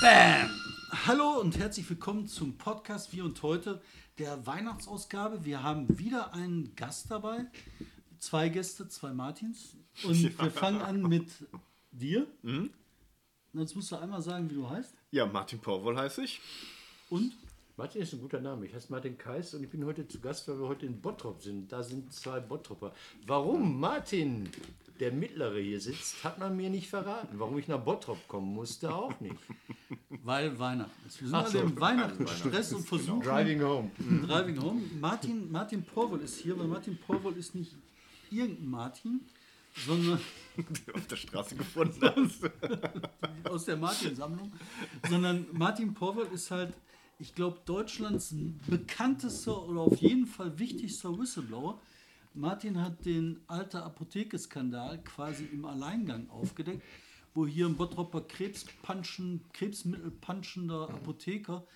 Bam! Hallo und herzlich willkommen zum Podcast Wir und heute, der Weihnachtsausgabe. Wir haben wieder einen Gast dabei. Zwei Gäste, zwei Martins. Und wir fangen an mit dir. Mhm. Jetzt musst du einmal sagen, wie du heißt. Ja, Martin Porwoll heiße ich. Und? Martin ist ein guter Name. Ich heiße Martin Kais und ich bin heute zu Gast, weil wir heute in Bottrop sind. Da sind zwei Bottropper. Warum Martin, der Mittlere hier sitzt, hat man mir nicht verraten. Warum ich nach Bottrop kommen musste, auch nicht. Weil Weihnachten ist. Wir sind Ach alle so. im Weihnachtsstress und versuchen. Driving home. Driving Home. Martin, Martin Porwoll ist hier, weil Martin Porwoll ist nicht irgendein Martin, sondern auf der Straße gefunden hast. aus der Martin-Sammlung, sondern Martin Porwoll ist halt, ich glaube, Deutschlands bekanntester oder auf jeden Fall wichtigster Whistleblower. Martin hat den Alter Apotheke-Skandal quasi im Alleingang aufgedeckt, wo hier ein Bottropper Krebspanschen, Krebsmittelpanschender Apotheker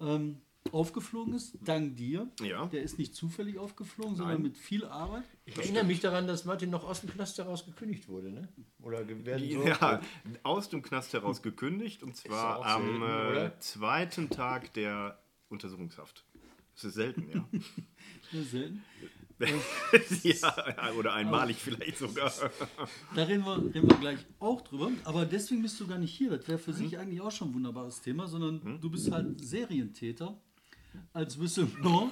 ähm, aufgeflogen ist, dank dir. Ja. Der ist nicht zufällig aufgeflogen, sondern Nein. mit viel Arbeit. Ich erinnere mich daran, dass Martin noch aus dem Knast heraus gekündigt wurde, ne? Oder werden so. Ja, aus dem Knast heraus gekündigt und zwar am selten, äh, zweiten Tag der Untersuchungshaft. Das ist selten, ja. Sehr selten. ja oder einmalig vielleicht sogar. Da reden wir, reden wir gleich auch drüber. Aber deswegen bist du gar nicht hier. Das wäre für sich eigentlich auch schon ein wunderbares Thema, sondern du bist halt Serientäter als Whistleblower.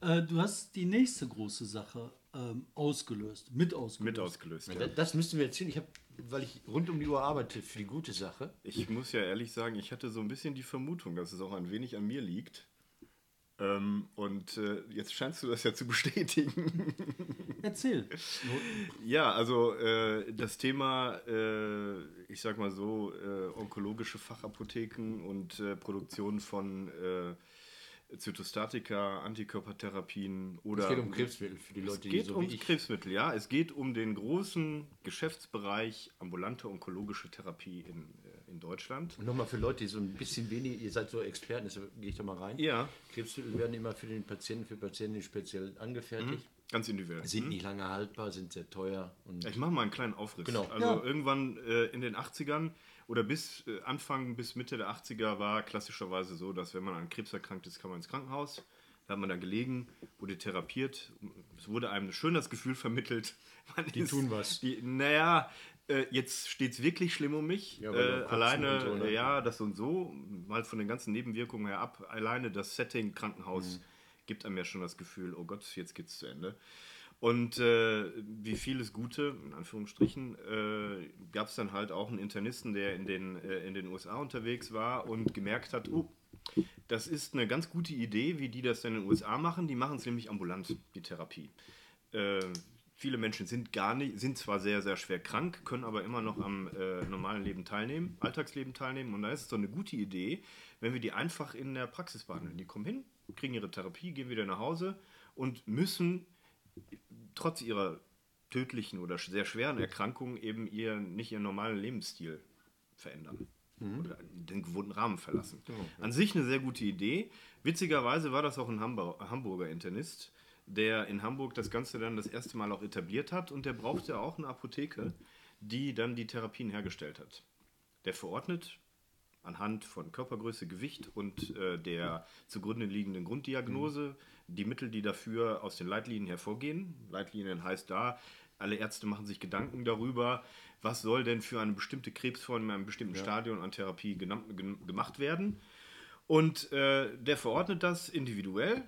Äh, du hast die nächste große Sache ähm, ausgelöst, mit ausgelöst. Mit ausgelöst. Ja. Das müssten wir erzählen. Ich habe, weil ich rund um die Uhr arbeite für die gute Sache. Ich muss ja ehrlich sagen, ich hatte so ein bisschen die Vermutung, dass es auch ein wenig an mir liegt. Ähm, und äh, jetzt scheinst du das ja zu bestätigen. Erzähl. Ja, also äh, das Thema, äh, ich sag mal so, äh, onkologische Fachapotheken und äh, Produktion von äh, Zytostatika, Antikörpertherapien oder. Es geht um Krebsmittel für die Leute, Es die geht so um wie ich. Krebsmittel, ja. Es geht um den großen Geschäftsbereich ambulante onkologische Therapie in, in Deutschland. Und nochmal für Leute, die so ein bisschen wenig, ihr seid so Experten, deshalb gehe ich da mal rein. Ja. Krebsmittel werden immer für den Patienten, für Patienten speziell angefertigt. Ganz individuell. Sind nicht lange haltbar, sind sehr teuer. Und Ich mache mal einen kleinen Aufriss. Genau. Also Ja. irgendwann äh, in den 80ern oder bis äh, Anfang bis Mitte der 80er war klassischerweise so, dass wenn man an Krebs erkrankt ist, kam man ins Krankenhaus. Da hat man da gelegen, wurde therapiert. Es wurde einem schön das Gefühl vermittelt. Man Die tun was. Die, naja, äh, jetzt steht es wirklich schlimm um mich. Ja, äh, alleine, so, ne? äh, ja, das und so, mal von den ganzen Nebenwirkungen her ab. Alleine das Setting Krankenhaus Mhm. gibt einem ja schon das Gefühl, oh Gott, jetzt geht's zu Ende. Und äh, wie vieles Gute, in Anführungsstrichen, äh, gab es dann halt auch einen Internisten, der in den, äh, in den USA unterwegs war und gemerkt hat, oh, das ist eine ganz gute Idee, wie die das denn in den USA machen. Die machen es nämlich ambulant, die Therapie. Viele Menschen sind gar nicht, sind zwar sehr, sehr schwer krank, können aber immer noch am äh, normalen Leben teilnehmen, Alltagsleben teilnehmen. Und da ist es so eine gute Idee, wenn wir die einfach in der Praxis behandeln. Die kommen hin, kriegen ihre Therapie, gehen wieder nach Hause und müssen trotz ihrer tödlichen oder sehr schweren Erkrankung eben ihr, nicht ihren normalen Lebensstil verändern. Oder den gewohnten Rahmen verlassen. An sich eine sehr gute Idee. Witzigerweise war das auch ein Hamburg, Hamburger Internist, der in Hamburg das Ganze dann das erste Mal auch etabliert hat und der brauchte auch eine Apotheke, die dann die Therapien hergestellt hat. Der verordnet anhand von Körpergröße, Gewicht und äh, der zugrunde liegenden Grunddiagnose die Mittel, die dafür aus den Leitlinien hervorgehen. Leitlinien heißt da, alle Ärzte machen sich Gedanken darüber, was soll denn für eine bestimmte Krebsform in einem bestimmten Stadion an Therapie gemacht werden. Und äh, der verordnet das individuell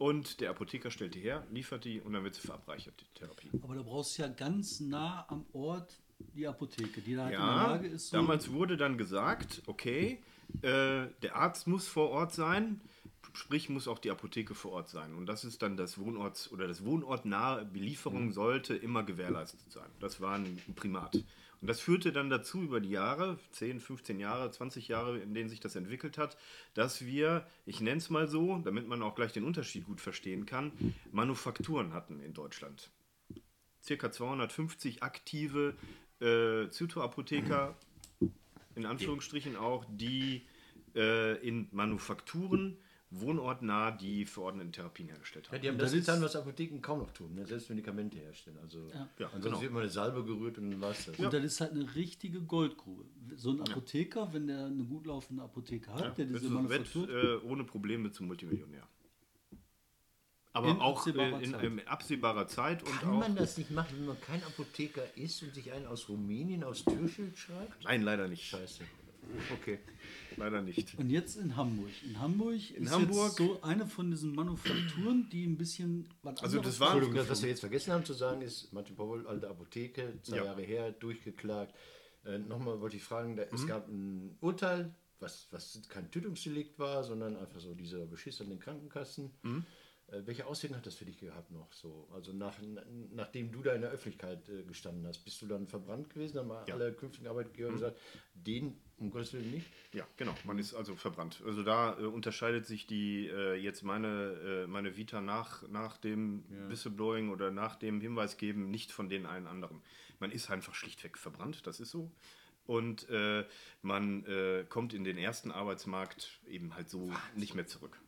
und der Apotheker stellt die her, liefert die und dann wird sie verabreichert, die Therapie. Aber da brauchst du ja ganz nah am Ort die Apotheke, die da halt in der Ja, Lage ist, so damals wurde dann gesagt, okay, äh, der Arzt muss vor Ort sein, sprich muss auch die Apotheke vor Ort sein. Und das ist dann das Wohnorts- oder das wohnortnahe Belieferung Mhm. sollte immer gewährleistet sein. Das war ein Primat. Und das führte dann dazu über die Jahre, 10, 15 Jahre, 20 Jahre, in denen sich das entwickelt hat, dass wir, ich nenne es mal so, damit man auch gleich den Unterschied gut verstehen kann, Manufakturen hatten in Deutschland. Circa 250 aktive äh, Zytoapotheker, in Anführungsstrichen auch, die äh, in Manufakturen wohnortnah die verordneten Therapien hergestellt Ja, haben. die haben das das ist- getan, was Apotheken kaum noch tun, ne? selbst Medikamente herstellen. Also, Ja. Ja, ansonsten genau. wird immer eine Salbe gerührt und dann war es das. Und das ist halt eine richtige Goldgrube. So ein Apotheker, wenn der eine gut laufende Apotheke hat, der diese wird, Manufaktur. wird äh, ohne Probleme zum Multimillionär. Aber In auch absehbarer in, Zeit. in absehbarer Zeit und Kann auch. man das nicht machen, wenn man kein Apotheker ist und sich einen aus Rumänien aus Türschild schreibt? Nein, leider nicht. Scheiße. Okay. Leider nicht. Und jetzt in Hamburg. In Hamburg ist Hamburg- jetzt so eine von diesen Manufakturen, die ein bisschen was Also das war- Entschuldigung, das, was wir jetzt vergessen haben zu sagen, ist, Martin Powell, alte Apotheke, zwei Ja. Jahre her, durchgeklagt. Äh, Nochmal wollte ich fragen, da, Mhm. es gab ein Urteil, was, was kein Tötungsdelikt war, sondern einfach so dieser Beschiss an den Krankenkassen. Mhm. Äh, welche Auswirkungen hat das für dich gehabt noch so? Also nach, nachdem du da in der Öffentlichkeit äh, gestanden hast, bist du dann verbrannt gewesen? Haben Ja. alle künftigen Arbeitgeber gesagt, den um Gottes Willen nicht? Ja, genau. Man ist also verbrannt. Also da äh, unterscheidet sich die äh, jetzt meine, äh, meine Vita nach, nach dem Whistleblowing oder nach dem Hinweisgeben nicht von den allen anderen. Man ist einfach schlichtweg verbrannt, das ist so. Und äh, man äh, kommt in den ersten Arbeitsmarkt eben halt so nicht mehr zurück.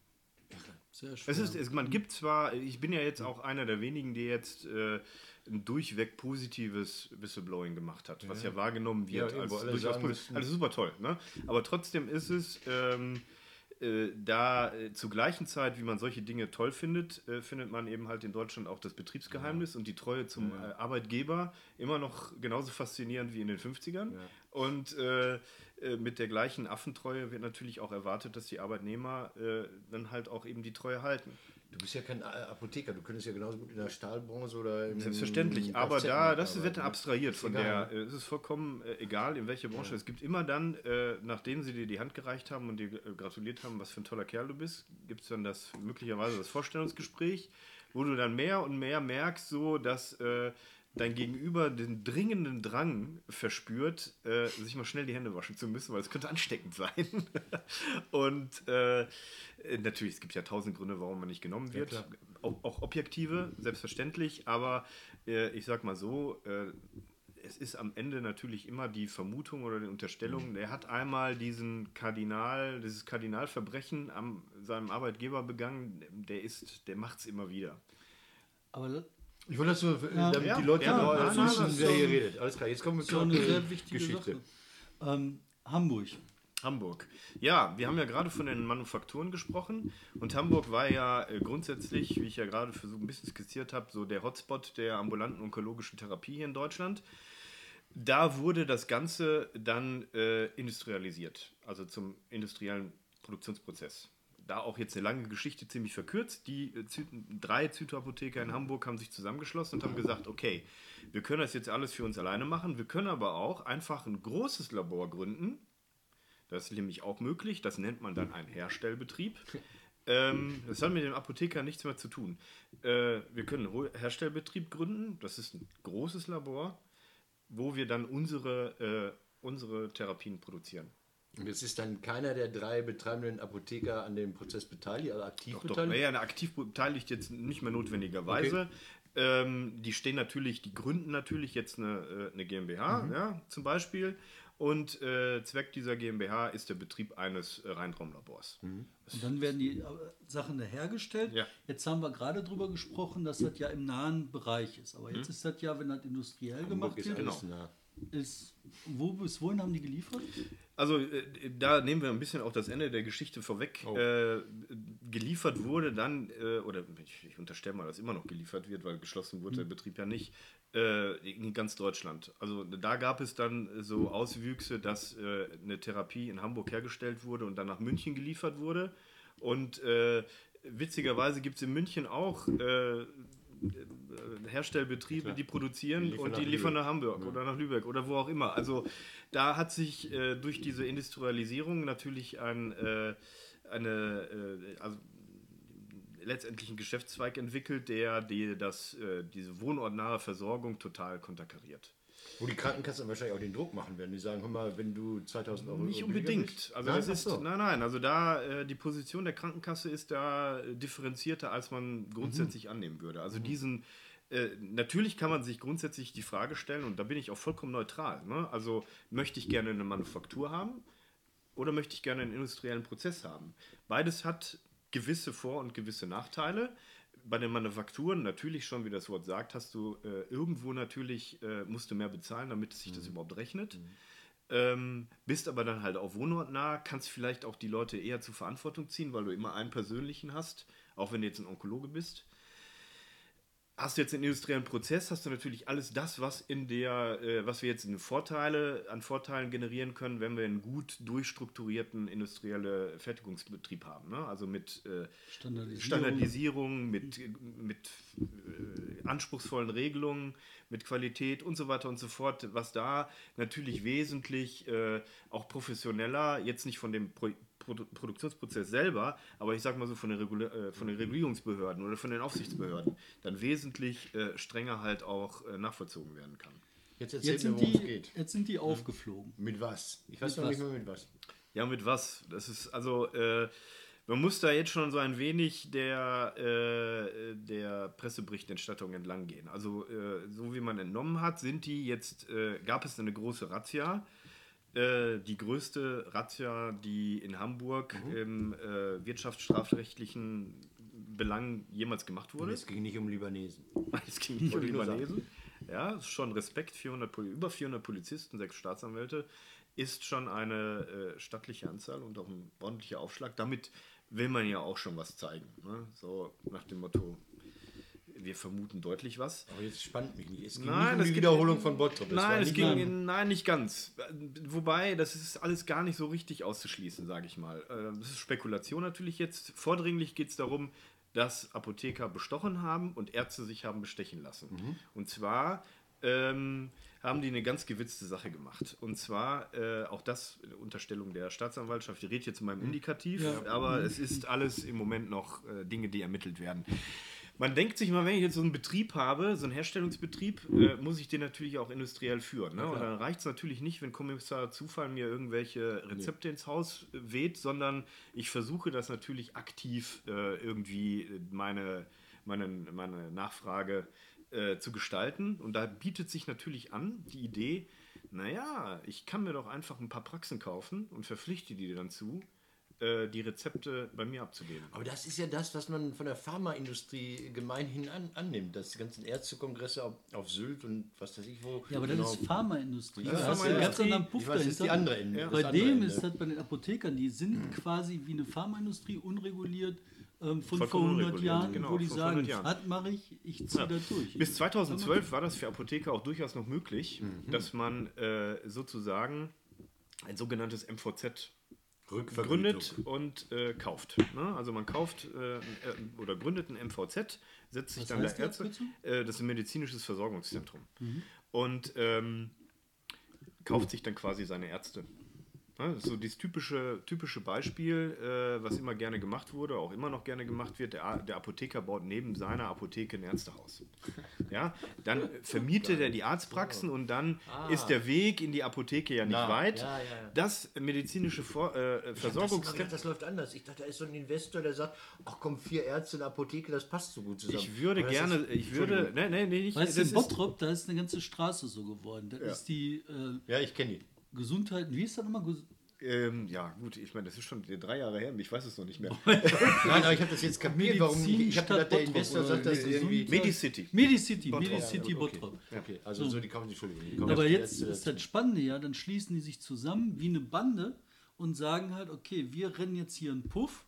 Sehr schwer. Es ist, es, man gibt zwar, ich bin ja jetzt auch einer der wenigen, die jetzt äh, ein durchweg positives Whistleblowing gemacht hat, was ja, wahrgenommen wird Ja, als alle durchaus Also super toll, ne? Aber trotzdem ist es ähm, äh, da äh, zur gleichen Zeit, wie man solche Dinge toll findet, äh, findet man eben halt in Deutschland auch das Betriebsgeheimnis und die Treue zum äh, Arbeitgeber immer noch genauso faszinierend wie in den 50ern. Und äh, äh, mit der gleichen Affentreue wird natürlich auch erwartet, dass die Arbeitnehmer dann halt auch eben die Treue halten. Du bist ja kein äh, Apotheker, du könntest ja genauso gut in der Stahlbranche oder im Selbstverständlich, aber da, das wird abstrahiert von egal. der, äh, es ist vollkommen äh, egal, in welcher Branche. Es gibt immer dann, nachdem sie dir die Hand gereicht haben und dir gratuliert haben, was für ein toller Kerl du bist, gibt es dann das möglicherweise das Vorstellungsgespräch, wo du dann mehr und mehr merkst, so dass dein Gegenüber den dringenden Drang verspürt, äh, sich mal schnell die Hände waschen zu müssen, weil es könnte ansteckend sein. und äh, natürlich, es gibt ja tausend Gründe, warum man nicht genommen wird. klar. auch, auch objektive, selbstverständlich, aber äh, ich sag mal so, äh, es ist am Ende natürlich immer die Vermutung oder die Unterstellung, der hat einmal diesen Kardinal, dieses Kardinalverbrechen am seinem Arbeitgeber begangen, der ist, der macht's immer wieder. Aber Ich wollte das nur, Ja. damit Ja, die Leute ja, noch nein, nein, wissen, ist wer so hier redet. Alles klar, jetzt kommen wir zur sehr wichtige Geschichte. Ähm, Hamburg. Hamburg. Ja, wir haben ja gerade von den Manufakturen gesprochen und Hamburg war ja äh, grundsätzlich, wie ich ja gerade für so ein bisschen skizziert habe, so der Hotspot der ambulanten onkologischen Therapie hier in Deutschland. Da wurde das Ganze dann äh, industrialisiert, also zum industriellen Produktionsprozess. Da auch jetzt eine lange Geschichte ziemlich verkürzt. Die äh, drei Zytoapotheker in Hamburg haben sich zusammengeschlossen und haben gesagt, okay, wir können das jetzt alles für uns alleine machen, wir können aber auch einfach ein großes Labor gründen, das ist nämlich auch möglich. Das nennt man dann einen Herstellbetrieb. Ähm, das hat mit dem Apotheker nichts mehr zu tun. Äh, wir können einen Herstellbetrieb gründen. Das ist ein großes Labor, wo wir dann unsere, äh, unsere Therapien produzieren. Und es ist dann keiner der drei betreibenden Apotheker an dem Prozess beteiligt, also aktiv Doch, beteiligt? naja, eine aktiv beteiligt jetzt nicht mehr notwendigerweise. Ähm, die stehen natürlich, die gründen natürlich jetzt eine, äh, eine GmbH, ja, zum Beispiel. Und äh, Zweck dieser GmbH ist der Betrieb eines äh, Reinraumlabors. Und dann werden die äh, Sachen da hergestellt. Ja. Jetzt haben wir gerade drüber gesprochen, dass das ja im nahen Bereich ist. Aber jetzt ist das ja, wenn das industriell Hamburg gemacht ist wird, alles genau. Ist, wo bis wohin haben die geliefert? Also äh, da nehmen wir ein bisschen auch das Ende der Geschichte vorweg. Äh, geliefert wurde dann, äh, oder ich, ich unterstelle mal, dass immer noch geliefert wird, weil geschlossen wurde der Betrieb ja nicht, äh, in ganz Deutschland. Also da gab es dann so Auswüchse, dass äh, eine Therapie in Hamburg hergestellt wurde und dann nach München geliefert wurde. Und äh, witzigerweise gibt es in München auch Herstellbetriebe, die produzieren liefern und die liefern nach Hamburg oder nach Lübeck oder wo auch immer. Also da hat sich äh, durch diese Industrialisierung natürlich ein, äh, eine, äh, also letztendlich ein Geschäftszweig entwickelt, der die, das, äh, diese wohnortnahe Versorgung total konterkariert. Wo die Krankenkassen wahrscheinlich auch den Druck machen werden. Die sagen, hör mal, wenn du 2000 Euro Nicht unbedingt. Also Nein, das ist, so. nein, nein, also da äh, die Position der Krankenkasse ist da äh, differenzierter, als man grundsätzlich annehmen würde. Also diesen, äh, natürlich kann man sich grundsätzlich die Frage stellen, und da bin ich auch vollkommen neutral. Ne? Also möchte ich gerne eine Manufaktur haben oder möchte ich gerne einen industriellen Prozess haben? Beides hat gewisse Vor- und gewisse Nachteile. Bei den Manufakturen natürlich schon, wie das Wort sagt, hast du äh, irgendwo natürlich, äh, musst du mehr bezahlen, damit sich das überhaupt rechnet. Ähm, bist aber dann halt auch wohnortnah, kannst vielleicht auch die Leute eher zur Verantwortung ziehen, weil du immer einen persönlichen hast, auch wenn du jetzt ein Onkologe bist hast du jetzt einen industriellen Prozess, hast du natürlich alles das, was in der, äh, was wir jetzt in Vorteile, an Vorteilen generieren können, wenn wir einen gut durchstrukturierten industriellen Fertigungsbetrieb haben. Ne? Also mit äh, Standardisierung. Standardisierung, mit, mit äh, anspruchsvollen Regelungen, mit Qualität und so weiter und so fort, was da natürlich wesentlich äh, auch professioneller, jetzt nicht von dem Pro Produ Produktionsprozess selber, aber ich sag mal so von den, Regula äh, von den Regulierungsbehörden oder von den Aufsichtsbehörden, dann wesentlich äh, strenger halt auch äh, nachvollzogen werden kann. Jetzt erzähl Jetzt mir, sind, worum es die, geht. jetzt sind die aufgeflogen. Mit was? Ich weiß Mit noch nicht mehr mit was. Ja, mit was? Das ist also, äh, man muss da jetzt schon so ein wenig der, äh, der Presseberichterstattung entlang gehen. Also, äh, so wie man entnommen hat, sind die jetzt, äh, gab es eine große Razzia. Äh, die größte Razzia, die in Hamburg im äh, wirtschaftsstrafrechtlichen Belang jemals gemacht Und wurde. es ging nicht um Libanesen. Es ging nicht um. Libanesen. Ja, schon Respekt, 400, Poli- über 400 Polizisten, sechs Staatsanwälte, ist schon eine äh, stattliche Anzahl und auch ein ordentlicher Aufschlag. Damit will man ja auch schon was zeigen. Ne? So nach dem Motto, wir vermuten deutlich was. Aber jetzt spannt mich nicht. Es ging Nein, nicht um das die Wiederholung von Bottrop. Das Nein, es nicht ging, lang. in, nein, nicht ganz. Wobei, das ist alles gar nicht so richtig auszuschließen, sage ich mal. Das ist Spekulation natürlich jetzt. Vordringlich geht es darum, dass Apotheker bestochen haben und Ärzte sich haben bestechen lassen. Und zwar ähm, haben die eine ganz gewitzte Sache gemacht. Und zwar, äh, auch das eine Unterstellung der Staatsanwaltschaft, die redet jetzt in meinem Indikativ, aber es ist alles im Moment noch äh, Dinge, die ermittelt werden. Man denkt sich mal, wenn ich jetzt so einen Betrieb habe, so einen Herstellungsbetrieb, äh, muss ich den natürlich auch industriell führen. Ne? Und dann reicht es natürlich nicht, wenn Kommissar Zufall mir irgendwelche Rezepte ins Haus äh, weht, sondern ich versuche das natürlich aktiv äh, irgendwie meine, meine, meine Nachfrage äh, zu gestalten. Und da bietet sich natürlich an die Idee, naja, ich kann mir doch einfach ein paar Praxen kaufen und verpflichte die dann zu, äh, die Rezepte bei mir abzugeben. Aber das ist ja das, was man von der Pharmaindustrie gemeinhin an, annimmt. Dass die ganzen Ärztekongresse auf, auf Sylt und was weiß ich wo. Ja, aber das genau. ist Pharmaindustrie. Ja, da hast du einen ganz Pharmaindustrie. anderen Puff weiß, das ist die andere Ende. Ja. das Bei andere dem Ende. ist das bei den Apothekern, die sind quasi wie eine Pharmaindustrie unreguliert ähm, von vor 100 unreguliert, Jahren, genau, wo die sagen, 100 Jahren. was mache ich, ich ziehe Ja. da durch. Bis 2012 war das für Apotheker auch durchaus noch möglich, dass man äh, sozusagen ein sogenanntes MVZ. Gründet und äh, kauft. Ne? Also man kauft äh, äh, oder gründet ein MVZ, setzt sich Was dann das, Ärzte, bitte? äh, das ist ein medizinisches Versorgungszentrum und ähm, kauft sich dann quasi seine Ärzte. Ne? Das ist so dieses typische, typische Beispiel, äh, was immer gerne gemacht wurde, auch immer noch gerne gemacht wird. Der, Apotheker baut neben seiner Apotheke ein Ärztehaus. Ja, dann vermietet er die Arztpraxen und dann ist der Weg in die Apotheke ja nicht Na, weit. ja, ja, ja. Das medizinische Vor äh, Ich das, Versorgungs gedacht, das läuft anders. Ich dachte, da ist so ein Investor, der sagt, ach komm, vier Ärzte in der Apotheke, das passt so gut zusammen. Ich würde das gerne, ist- ich würde, nee, nee, nee, nicht. Weißt du, das in Bottrop, da ist eine ganze Straße so geworden. Das ist die äh, Ja, ich kenne die. Gesundheit, wie ist das nochmal? Ähm, ja, gut, ich meine, das ist schon drei Jahre her, ich weiß es noch nicht mehr. Nein, aber ich habe das jetzt kapiert, warum. Ich habe gedacht, der Bottrop Investor sagt das irgendwie. Medicity. Medicity, Bottrop. Medicity Ja, okay. Bottrop. Okay, also so, die kaufen Entschuldigung. die kaufen Aber jetzt ist das Spannende ja, dann schließen die sich zusammen wie eine Bande und sagen halt, okay, wir rennen jetzt hier einen Puff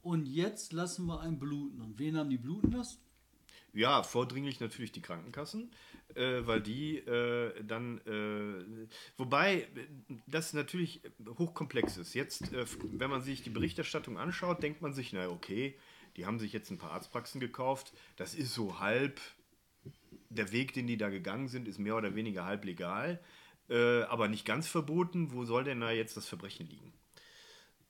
und jetzt lassen wir einen bluten. Und wen haben die bluten lassen? Ja, vordringlich natürlich die Krankenkassen, äh, weil die äh, dann, äh, wobei das natürlich hochkomplex ist. Jetzt, äh, wenn man sich die Berichterstattung anschaut, denkt man sich, na okay, die haben sich jetzt ein paar Arztpraxen gekauft, das ist so halb, der Weg, den die da gegangen sind, ist mehr oder weniger halb legal, äh, aber nicht ganz verboten. Wo soll denn da jetzt das Verbrechen liegen?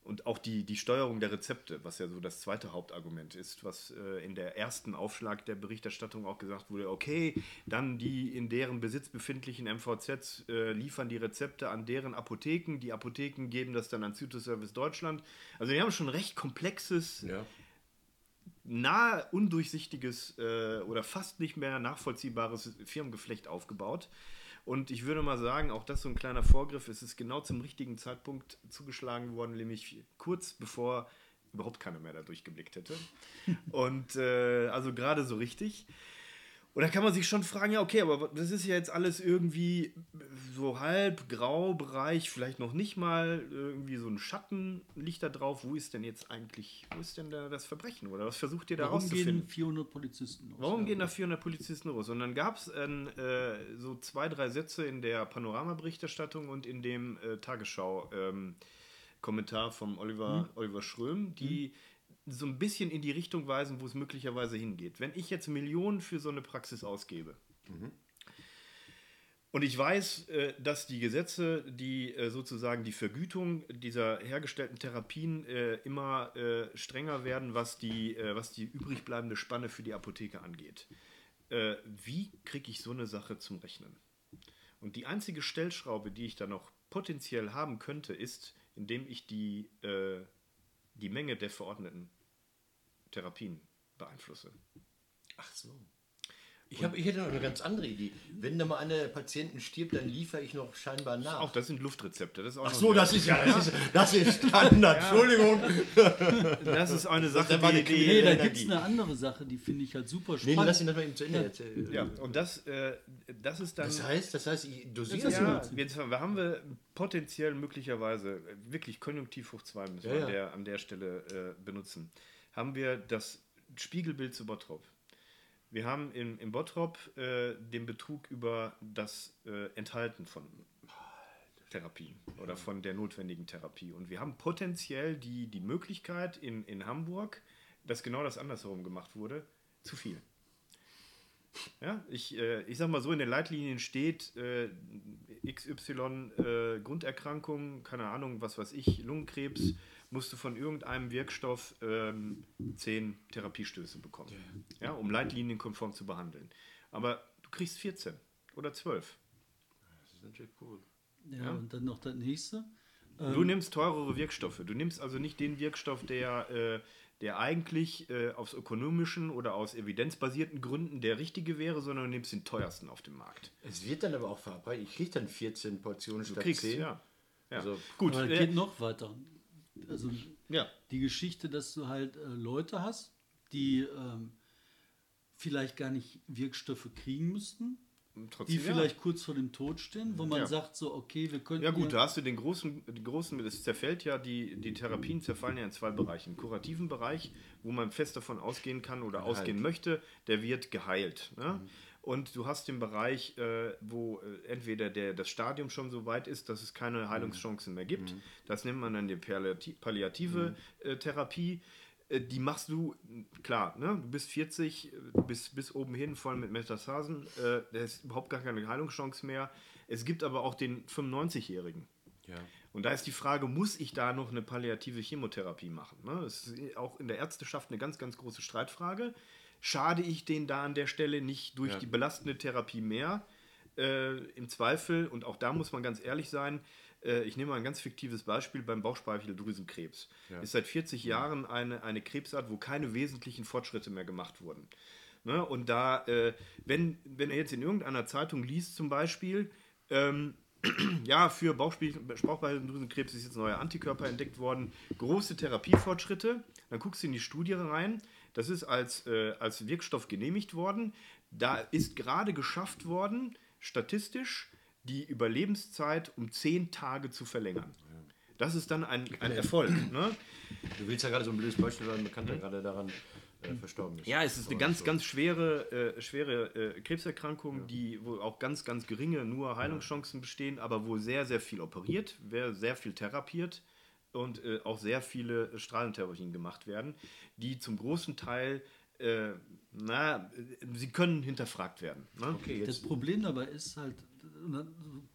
Und auch die, die Steuerung der Rezepte, was ja so das zweite Hauptargument ist, was äh, in der ersten Aufschlag der Berichterstattung auch gesagt wurde, okay, dann die in deren Besitz befindlichen MVZs äh, liefern die Rezepte an deren Apotheken, die Apotheken geben das dann an Cytoservice Deutschland. Also die haben schon recht komplexes, Ja. nahe undurchsichtiges äh, oder fast nicht mehr nachvollziehbares Firmengeflecht aufgebaut. Und ich würde mal sagen, auch das so ein kleiner Vorgriff, es ist genau zum richtigen Zeitpunkt zugeschlagen worden, nämlich kurz bevor überhaupt keiner mehr da durchgeblickt hätte. Und äh, also gerade so richtig. Und da kann man sich schon fragen, ja, okay, aber das ist ja jetzt alles irgendwie so halb grau Bereich, vielleicht noch nicht mal irgendwie so ein Schattenlicht da drauf. Wo ist denn jetzt eigentlich, wo ist denn da das Verbrechen? Oder was versucht ihr da Warum rauszufinden? gehen 400 Polizisten los? Warum gehen da 400 Polizisten los? Und dann gab es äh, so zwei, drei Sätze in der Panoramaberichterstattung und in dem äh, Tagesschau-Kommentar vom Oliver, Oliver Schröm, die so ein bisschen in die Richtung weisen, wo es möglicherweise hingeht. Wenn ich jetzt Millionen für so eine Praxis ausgebe, und ich weiß, äh, dass die Gesetze, die äh, sozusagen die Vergütung dieser hergestellten Therapien äh, immer strenger werden, was die, was die übrig bleibende Spanne für die Apotheke angeht. Wie kriege ich so eine Sache zum Rechnen? Und die einzige Stellschraube, die ich da noch potenziell haben könnte, ist, indem ich die, die Menge der verordneten Therapien beeinflusse. Ach so. Ich, hab, ich hätte noch eine ganz andere Idee. Wenn da mal einer der Patienten stirbt, dann liefere ich noch scheinbar nach. Auch das sind Luftrezepte. Das ist auch Ach so, das ist ja, das ist, das ist Standard. Entschuldigung. Das ist eine Sache, war die, die, Nee, da gibt es eine andere Sache, die finde ich halt super Nee, spannend. lass ihn das mal eben zu Ende erzählen. Ja, und das, äh, das ist dann. Das heißt, das heißt, ich dosiere Das das ja. ja- jetzt haben wir potenziell möglicherweise, äh, wirklich konjunktiv hoch 2 müssen wir Ja, An, ja. der, an der Stelle äh, benutzen. Haben wir das Spiegelbild zu Bottrop. Wir haben in, in Bottrop äh, den Betrug über das äh, Enthalten von Therapie oder von der notwendigen Therapie. Und wir haben potenziell die, die Möglichkeit in, in Hamburg, dass genau das andersherum gemacht wurde, zu viel. Ja, ich, äh, ich sag mal so, in den Leitlinien steht äh, XY äh, Grunderkrankung, keine Ahnung, was weiß ich, Lungenkrebs, musst du von irgendeinem Wirkstoff ähm, 10 Therapiestöße bekommen, ja. um leitlinienkonform zu behandeln. Aber du kriegst 14 oder 12. Das ist natürlich cool. ja, und dann noch das nächste. Du nimmst teurere Wirkstoffe. Du nimmst also nicht den Wirkstoff, der, äh, der eigentlich äh, aus ökonomischen oder aus evidenzbasierten Gründen der richtige wäre, sondern du nimmst den teuersten auf dem Markt. Es wird dann aber auch verabreicht. Ich kriege dann 14 Portionen Du statt kriegst, 10. ja. ja. Also- Gut, Aber es äh, geht noch weiter. Also ja. die Geschichte, dass du halt äh, Leute hast, die ähm, vielleicht gar nicht Wirkstoffe kriegen müssten, trotzdem, die ja. vielleicht kurz vor dem Tod stehen, wo man Ja. sagt so, okay, wir können Ja gut, da hast du den großen, den großen, das zerfällt ja, die, die Therapien zerfallen ja in zwei Bereiche. Im kurativen Bereich, wo man fest davon ausgehen kann oder ausgehen möchte, der wird geheilt. Ne? Und du hast den Bereich, äh, wo äh, entweder der, das Stadium schon so weit ist, dass es keine Heilungschancen mehr gibt. Das nennt man dann die palliati palliative äh, Therapie. Äh, Die machst du, klar, ne? du bist 40, äh, du bist bis oben hin voll mit Metastasen, äh, da ist überhaupt gar keine Heilungschance mehr. Es gibt aber auch den 95-Jährigen. Ja. Und da ist die Frage, muss ich da noch eine palliative Chemotherapie machen? Ne? Das ist auch in der Ärzteschaft eine ganz, ganz große Streitfrage. Schade ich den da an der Stelle nicht durch die belastende Therapie mehr? Äh, Im Zweifel, und auch da muss man ganz ehrlich sein, äh, ich nehme mal ein ganz fiktives Beispiel beim Bauchspeicheldrüsenkrebs. Ist seit 40 Jahren eine, eine Krebsart, wo keine wesentlichen Fortschritte mehr gemacht wurden. Ne? Und da, äh, wenn, wenn er jetzt in irgendeiner Zeitung liest zum Beispiel, ähm, ja, für Bauchspeicheldrüsenkrebs ist jetzt ein neuer Antikörper entdeckt worden, große Therapiefortschritte, dann guckst du in die Studie rein, das ist als, äh, als Wirkstoff genehmigt worden, da ist gerade geschafft worden, statistisch die Überlebenszeit um 10 Tage zu verlängern. Das ist dann ein, ein Erfolg. Ne? Du willst ja gerade so ein blödes Beispiel, weil ein Bekannter gerade daran äh, verstorben ist. Ja, es ist eine ganz, so. ganz schwere, äh, schwere äh, Krebserkrankung, die wo auch ganz, ganz geringe nur Heilungschancen bestehen, aber wo sehr, sehr viel operiert, sehr viel therapiert und äh, auch sehr viele Strahlentherapien gemacht werden, die zum großen Teil, äh, na, äh, sie können hinterfragt werden. Ne? Okay, Das. Problem dabei ist halt,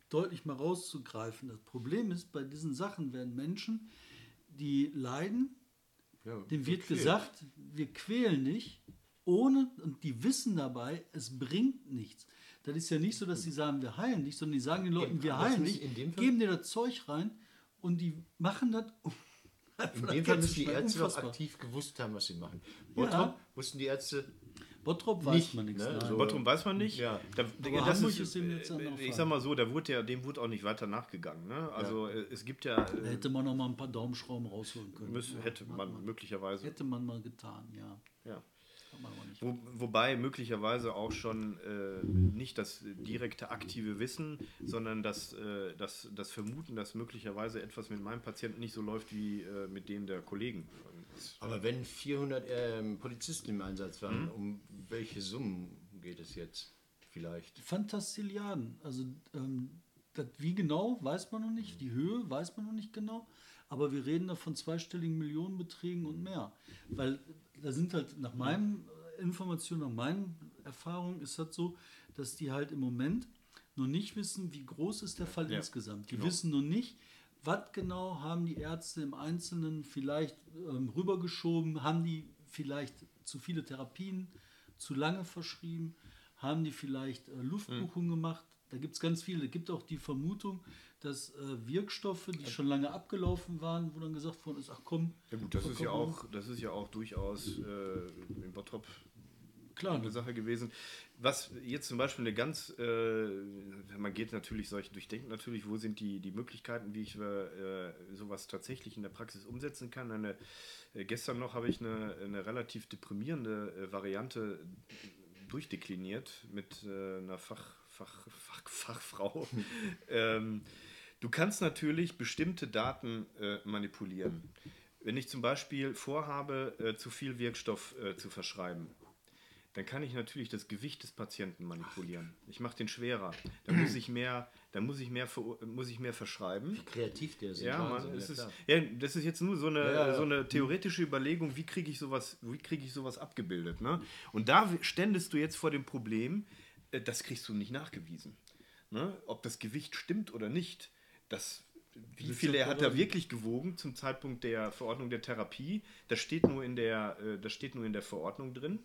deutlich mal rauszugreifen, das Problem ist, bei diesen Sachen werden Menschen, die leiden, Ja, dem wird okay. gesagt, wir quälen dich, ohne, und die wissen dabei, es bringt nichts. Das ist ja nicht so, dass sie sagen, wir heilen dich, sondern die sagen den Leuten, wir heilen dich, geben dir das Zeug rein und die machen das. um In dem das Fall müssen die. Ärzte doch Unfassbar. aktiv gewusst haben, was sie machen. Bottrop wussten die Ärzte, Bottrop weiß Nicht, man nichts. ne? So- Bottrum weiß man nicht. Ja. Da, Aber Hamburg ist auch Ich sag mal so, da wurde ja, dem wurde auch nicht weiter nachgegangen. Ne? Also äh, es gibt ja, Da äh, hätte man noch mal ein paar Daumenschrauben rausholen können. müß, hätte man möglicherweise. Hätte man mal getan, ja. Ja. Wo, wobei möglicherweise auch schon äh, nicht das direkte aktive Wissen, sondern das, äh, das, das Vermuten, dass möglicherweise etwas mit meinem Patienten nicht so läuft wie äh, mit dem der Kollegen. Aber wenn 400 ähm, Polizisten im Einsatz waren, Mhm. um welche Summen geht es jetzt vielleicht? Fantastilliarden. Also ähm, das, wie genau, weiß man noch nicht. Die Höhe weiß man noch nicht genau. Aber wir reden da von zweistelligen Millionenbeträgen und mehr. Weil da sind halt nach meinen äh, Informationen, nach meinen Erfahrungen ist das so, dass die halt im Moment noch nicht wissen, wie groß ist der Fall Ja, insgesamt. Die wissen noch nicht, was genau haben die Ärzte im Einzelnen vielleicht ähm, rübergeschoben, haben die vielleicht zu viele Therapien zu lange verschrieben, haben die vielleicht äh, Luftbuchungen gemacht. Da gibt es ganz viele. Da gibt auch die Vermutung, dass äh, Wirkstoffe, die schon lange abgelaufen waren, wo dann gesagt worden ist, ach komm, ja gut, das ist ja auch, das ist ja auch durchaus äh, in Bottrop klar, eine Sache gewesen. Was jetzt zum Beispiel eine ganz, äh, man geht natürlich solche, durchdenkt natürlich, wo sind die, die Möglichkeiten, wie ich äh, sowas tatsächlich in der Praxis umsetzen kann. Eine, äh, gestern noch habe ich eine, eine relativ deprimierende äh, Variante durchdekliniert mit äh, einer Fach, Fach, Fach, Fachfrau. ähm, du kannst natürlich bestimmte Daten äh, manipulieren. Wenn ich zum Beispiel vorhabe, äh, zu viel Wirkstoff äh, zu verschreiben, dann kann ich natürlich das Gewicht des Patienten manipulieren. Ich mache den schwerer. Dann muss ich mehr, dann muss ich mehr, muss ich mehr verschreiben. Kreativ der sind. Ja, Wahnsinn, Mann, ja, ist, ja, das ist jetzt nur so eine, Ja, ja. so eine theoretische Überlegung, wie kriege ich sowas, wie kriege ich sowas abgebildet. Ne? Und da ständest du jetzt vor dem Problem, das kriegst du nicht nachgewiesen. Ne? Ob das Gewicht stimmt oder nicht, das, wie viel er hat er wirklich gewogen zum Zeitpunkt der Verordnung der Therapie, das steht nur in der, äh, das steht nur in der Verordnung drin.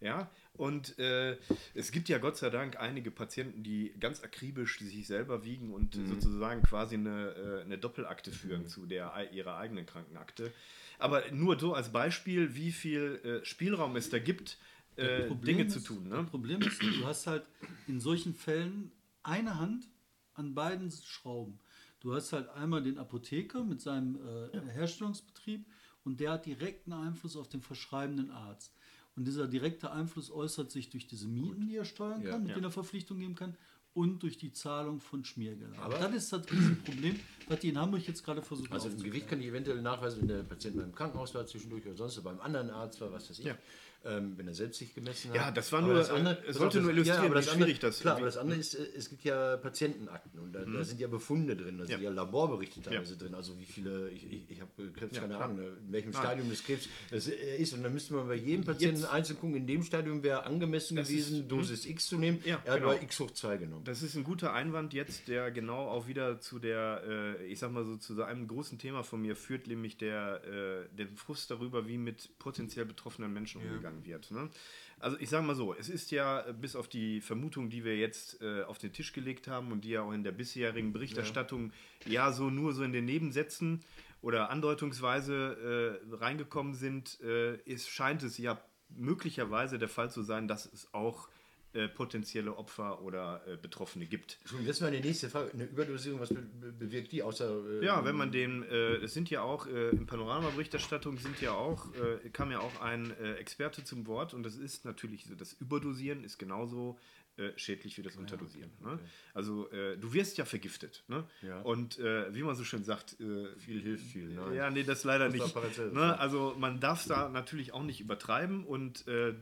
Ja, und äh, es gibt ja Gott sei Dank einige Patienten, die ganz akribisch sich selber wiegen und sozusagen quasi eine, äh, eine Doppelakte führen zu der ihrer eigenen Krankenakte. Aber nur so als Beispiel, wie viel äh, Spielraum es da gibt, äh, Problem Dinge ist, zu tun. Das Ne? Problem ist, du hast halt in solchen Fällen eine Hand an beiden Schrauben. Du hast halt einmal den Apotheker mit seinem äh, Herstellungsbetrieb und der hat direkten Einfluss auf den verschreibenden Arzt. Und dieser direkte Einfluss äußert sich durch diese Mieten, die er steuern Ja, kann, mit ja. denen er Verpflichtung geben kann, und durch die Zahlung von Schmiergeldern. Aber- das ist das Riesenproblem, was die in Hamburg jetzt gerade versuchen Also im. Gewicht kann ich eventuell nachweisen, wenn der Patient beim Krankenhaus war zwischendurch oder sonst beim anderen Arzt war, was weiß ich. Ja. Ähm, wenn er selbst sich gemessen hat. Ja, das war Aber nur, das andere, äh, pass sollte nur das- illustrieren, aber wie andere, schwierig das- Klar, aber das andere ist, äh, es gibt ja Patientenakten und da, da sind ja Befunde drin, da sind Mhm. Ja. ja Laborberichte Ja. teilweise drin, also wie viele, ich, ich, ich habe Krebs, Ja, keine. Ahnung, ne, in welchem. Stadium des Krebs das äh, ist und dann müsste man bei jedem Patienten Jetzt- einzeln gucken, in dem Stadium wäre angemessen Das gewesen, ist- mhm. Dosis X zu nehmen, Ja, er hat genau. aber X hoch 2 genommen. Das ist ein guter Einwand jetzt, der genau auch wieder zu der, äh, ich sag mal so, zu einem großen Thema von mir führt, nämlich der, äh, den Frust darüber, wie mit potenziell betroffenen Menschen umgegangen wird. Ne? Also ich sage mal so, es ist ja äh, bis auf die Vermutung, die wir jetzt äh, auf den Tisch gelegt haben und die ja auch in der bisherigen Berichterstattung ja, so nur so in den Nebensätzen oder andeutungsweise äh, reingekommen sind, äh, ist, scheint es ja möglicherweise der Fall zu sein, dass es auch äh, potenzielle Opfer oder äh, Betroffene gibt. Entschuldigung, das ist meine nächste Frage. Eine Überdosierung, was be be bewirkt die, außer... äh, Ja, wenn man den, äh, es sind ja auch, äh, in Panoramaberichterstattung sind ja auch, äh, kam ja auch ein Experte zum Wort und das ist natürlich so, das Überdosieren ist genauso äh, schädlich wie das Unterdosieren. Ne? Also äh, du wirst ja vergiftet. Ne? Ja. Und äh, wie man so schön sagt, äh, Viel hilft viel, nein. Ja, nee, das leider nicht. Ne? Also man darf es da natürlich auch nicht übertreiben und äh,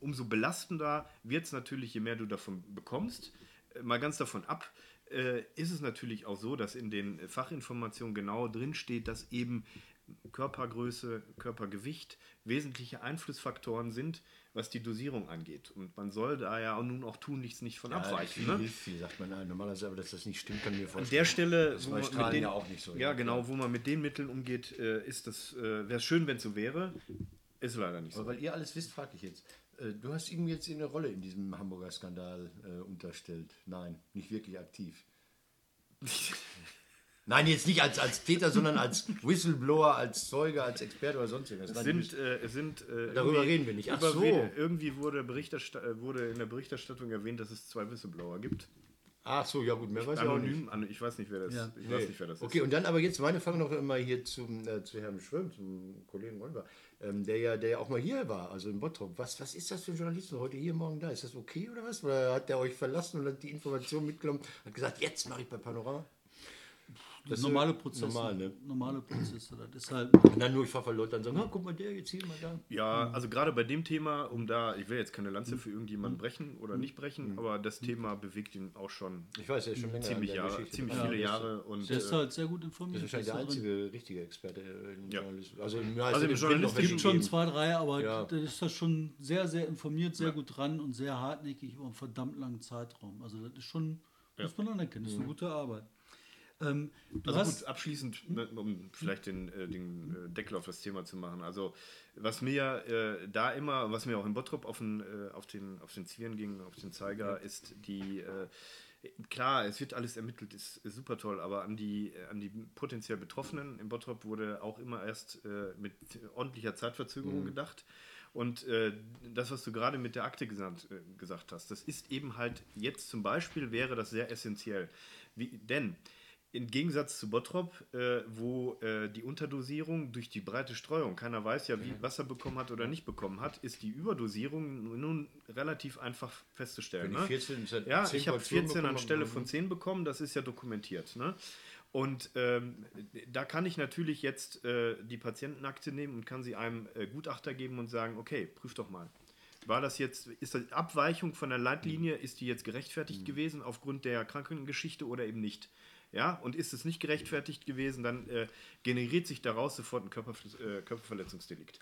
umso belastender wird es natürlich, je mehr du davon bekommst. Mal ganz davon ab, ist es natürlich auch so, dass in den Fachinformationen genau drin steht, dass eben Körpergröße, Körpergewicht wesentliche Einflussfaktoren sind, was die Dosierung angeht. Und man soll da ja nun auch tunlichst nicht von Ja, abweichen. viel Ne? viel, sagt man. Nein, normalerweise, aber dass das nicht stimmt, kann mir An vorstellen. der Stelle, Das wo man mit den, ja auch nicht so, Ja, ja, genau, wo man mit den Mitteln umgeht, äh, ist das, äh, wäre es schön, wenn es so wäre. Ist leider nicht so. Aber weil ihr alles wisst, frage ich jetzt. Äh, Du hast ihm jetzt eine Rolle in diesem Hamburger Skandal unterstellt. Nein, nicht wirklich aktiv. Nein, jetzt nicht als, als Täter, sondern als Whistleblower, als Zeuge, als Experte oder sonst irgendwas. Es sind, äh, es sind, äh, Darüber reden wir nicht. Ach so. Irgendwie wurde, äh, wurde in der Berichterstattung erwähnt, dass es zwei Whistleblower gibt. Ach so, ja gut, mehr weiß ich auch nicht. Anonym, an, ich weiß nicht, wer das, Ja. ich Nee. weiß nicht, wer das okay, ist. und dann aber jetzt meine Frage noch immer hier zum, äh, zu Herrn Schröm, zum Kollegen Oliver, ähm, der, ja, der ja auch mal hier war, also in Bottrop. Was, was ist das für ein Journalist, heute hier, morgen da? Ist das okay oder was? Oder hat der euch verlassen und hat die Information mitgenommen hat gesagt, jetzt mache ich bei Panorama? Das ist normale äh, Prozesse. Normal, ne? Normale Prozesse. Das ist halt. Und dann nur, ich fahre Leute dann sagen, "Ah, guck mal, der jetzt hier mal da. Ja, Mhm. also gerade bei dem Thema, um da, ich will jetzt keine Lanze für irgendjemanden brechen oder nicht brechen, aber das Thema bewegt ihn auch schon Ich weiß, er ist schon länger ziemlich, der Jahre, Geschichte ziemlich viele Ja, das ist- Jahre. Und, Der ist äh, halt sehr gut Das informiert. ist wahrscheinlich der da drin. einzige richtige Experte im Ja. Journalismus. Also im, ja, Also es im Journalismus gibt schon zwei, drei, aber Ja. der ist das schon sehr, sehr informiert, sehr gut dran und sehr hartnäckig über einen verdammt langen Zeitraum. Also das ist schon, muss man anerkennen, das ist eine gute Arbeit. Ähm, Also hast, gut, abschließend, ne, um vielleicht den, äh, den äh, Deckel auf das Thema zu machen. Also was mir äh, da immer, was mir auch in Bottrop auf den, äh, auf den, auf den Zwirn ging, auf den Zeiger, ist die, äh, klar, es wird alles ermittelt, ist, ist super toll, aber an die, an die potenziell Betroffenen in Bottrop wurde auch immer erst äh, mit ordentlicher Zeitverzögerung gedacht. Und äh, das, was du gerade mit der Akte gesandt, äh, gesagt hast, das ist eben halt jetzt zum Beispiel wäre das sehr essentiell. Wie, denn im Gegensatz zu Bottrop, äh, wo äh, die Unterdosierung durch die breite Streuung, keiner weiß ja, wie was er bekommen hat oder nicht bekommen hat, ist die Überdosierung nun relativ einfach festzustellen. Ich Ne? 14 seit ja, 10 ich habe Portionen 14 bekommen anstelle von 10 bekommen, das ist ja dokumentiert. Ne? Und ähm, da kann ich natürlich jetzt äh, die Patientenakte nehmen und kann sie einem äh, Gutachter geben und sagen, okay, prüf doch mal. War das jetzt, ist das Abweichung von der Leitlinie, ist die jetzt gerechtfertigt gewesen aufgrund der Krankengeschichte oder eben nicht? Ja, und ist es nicht gerechtfertigt gewesen, dann äh, generiert sich daraus sofort ein Körperver äh, Körperverletzungsdelikt.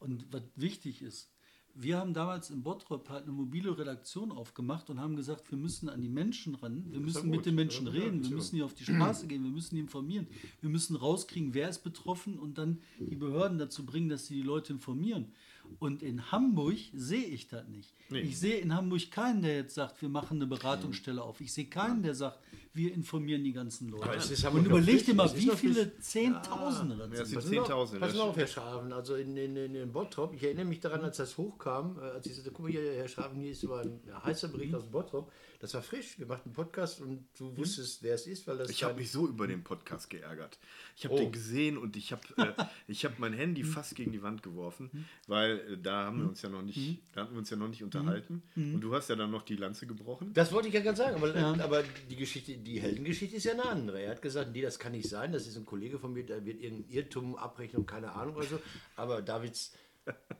Und was wichtig ist, wir haben damals in Bottrop halt eine mobile Redaktion aufgemacht und haben gesagt, wir müssen an die Menschen ran, wir müssen mit den Menschen reden, wir müssen hier auf die Straße gehen, wir müssen die informieren, wir müssen rauskriegen, wer ist betroffen und dann die Behörden dazu bringen, dass sie die Leute informieren. Und in Hamburg sehe ich das nicht. Ich sehe in Hamburg keinen, der jetzt sagt, wir machen eine Beratungsstelle auf. Ich sehe keinen, der sagt, wir informieren die ganzen Leute. es ist Hamburg Und überleg dir mal, wie viele. Zehntausende das Ja, es sind. sind Pass auf, 10.000. Pass das auf, Herr stimmt. Schraven, also in, in, in, in Bottrop, ich erinnere mich daran, als das hochkam, äh, als ich sagte, guck mal hier, Herr Schraven, hier ist aber ein heißer Bericht aus Bottrop, das war frisch, wir machten einen Podcast und du wusstest, wer es ist, weil das Ich habe mich so über den Podcast geärgert. Ich habe Oh. den gesehen und ich habe äh, ich hab mein Handy fast gegen die Wand geworfen, weil äh, da haben wir uns ja noch nicht, da haben wir uns ja noch nicht unterhalten. Und du hast ja dann noch die Lanze gebrochen. Das wollte ich ja gerade sagen, aber, aber die Geschichte, die Heldengeschichte ist ja eine andere. Er hat gesagt, nee, das kann nicht sein, das ist ein Kollege von mir, da wird irgendein Irrtum, Abrechnung, keine Ahnung oder so. Aber Davids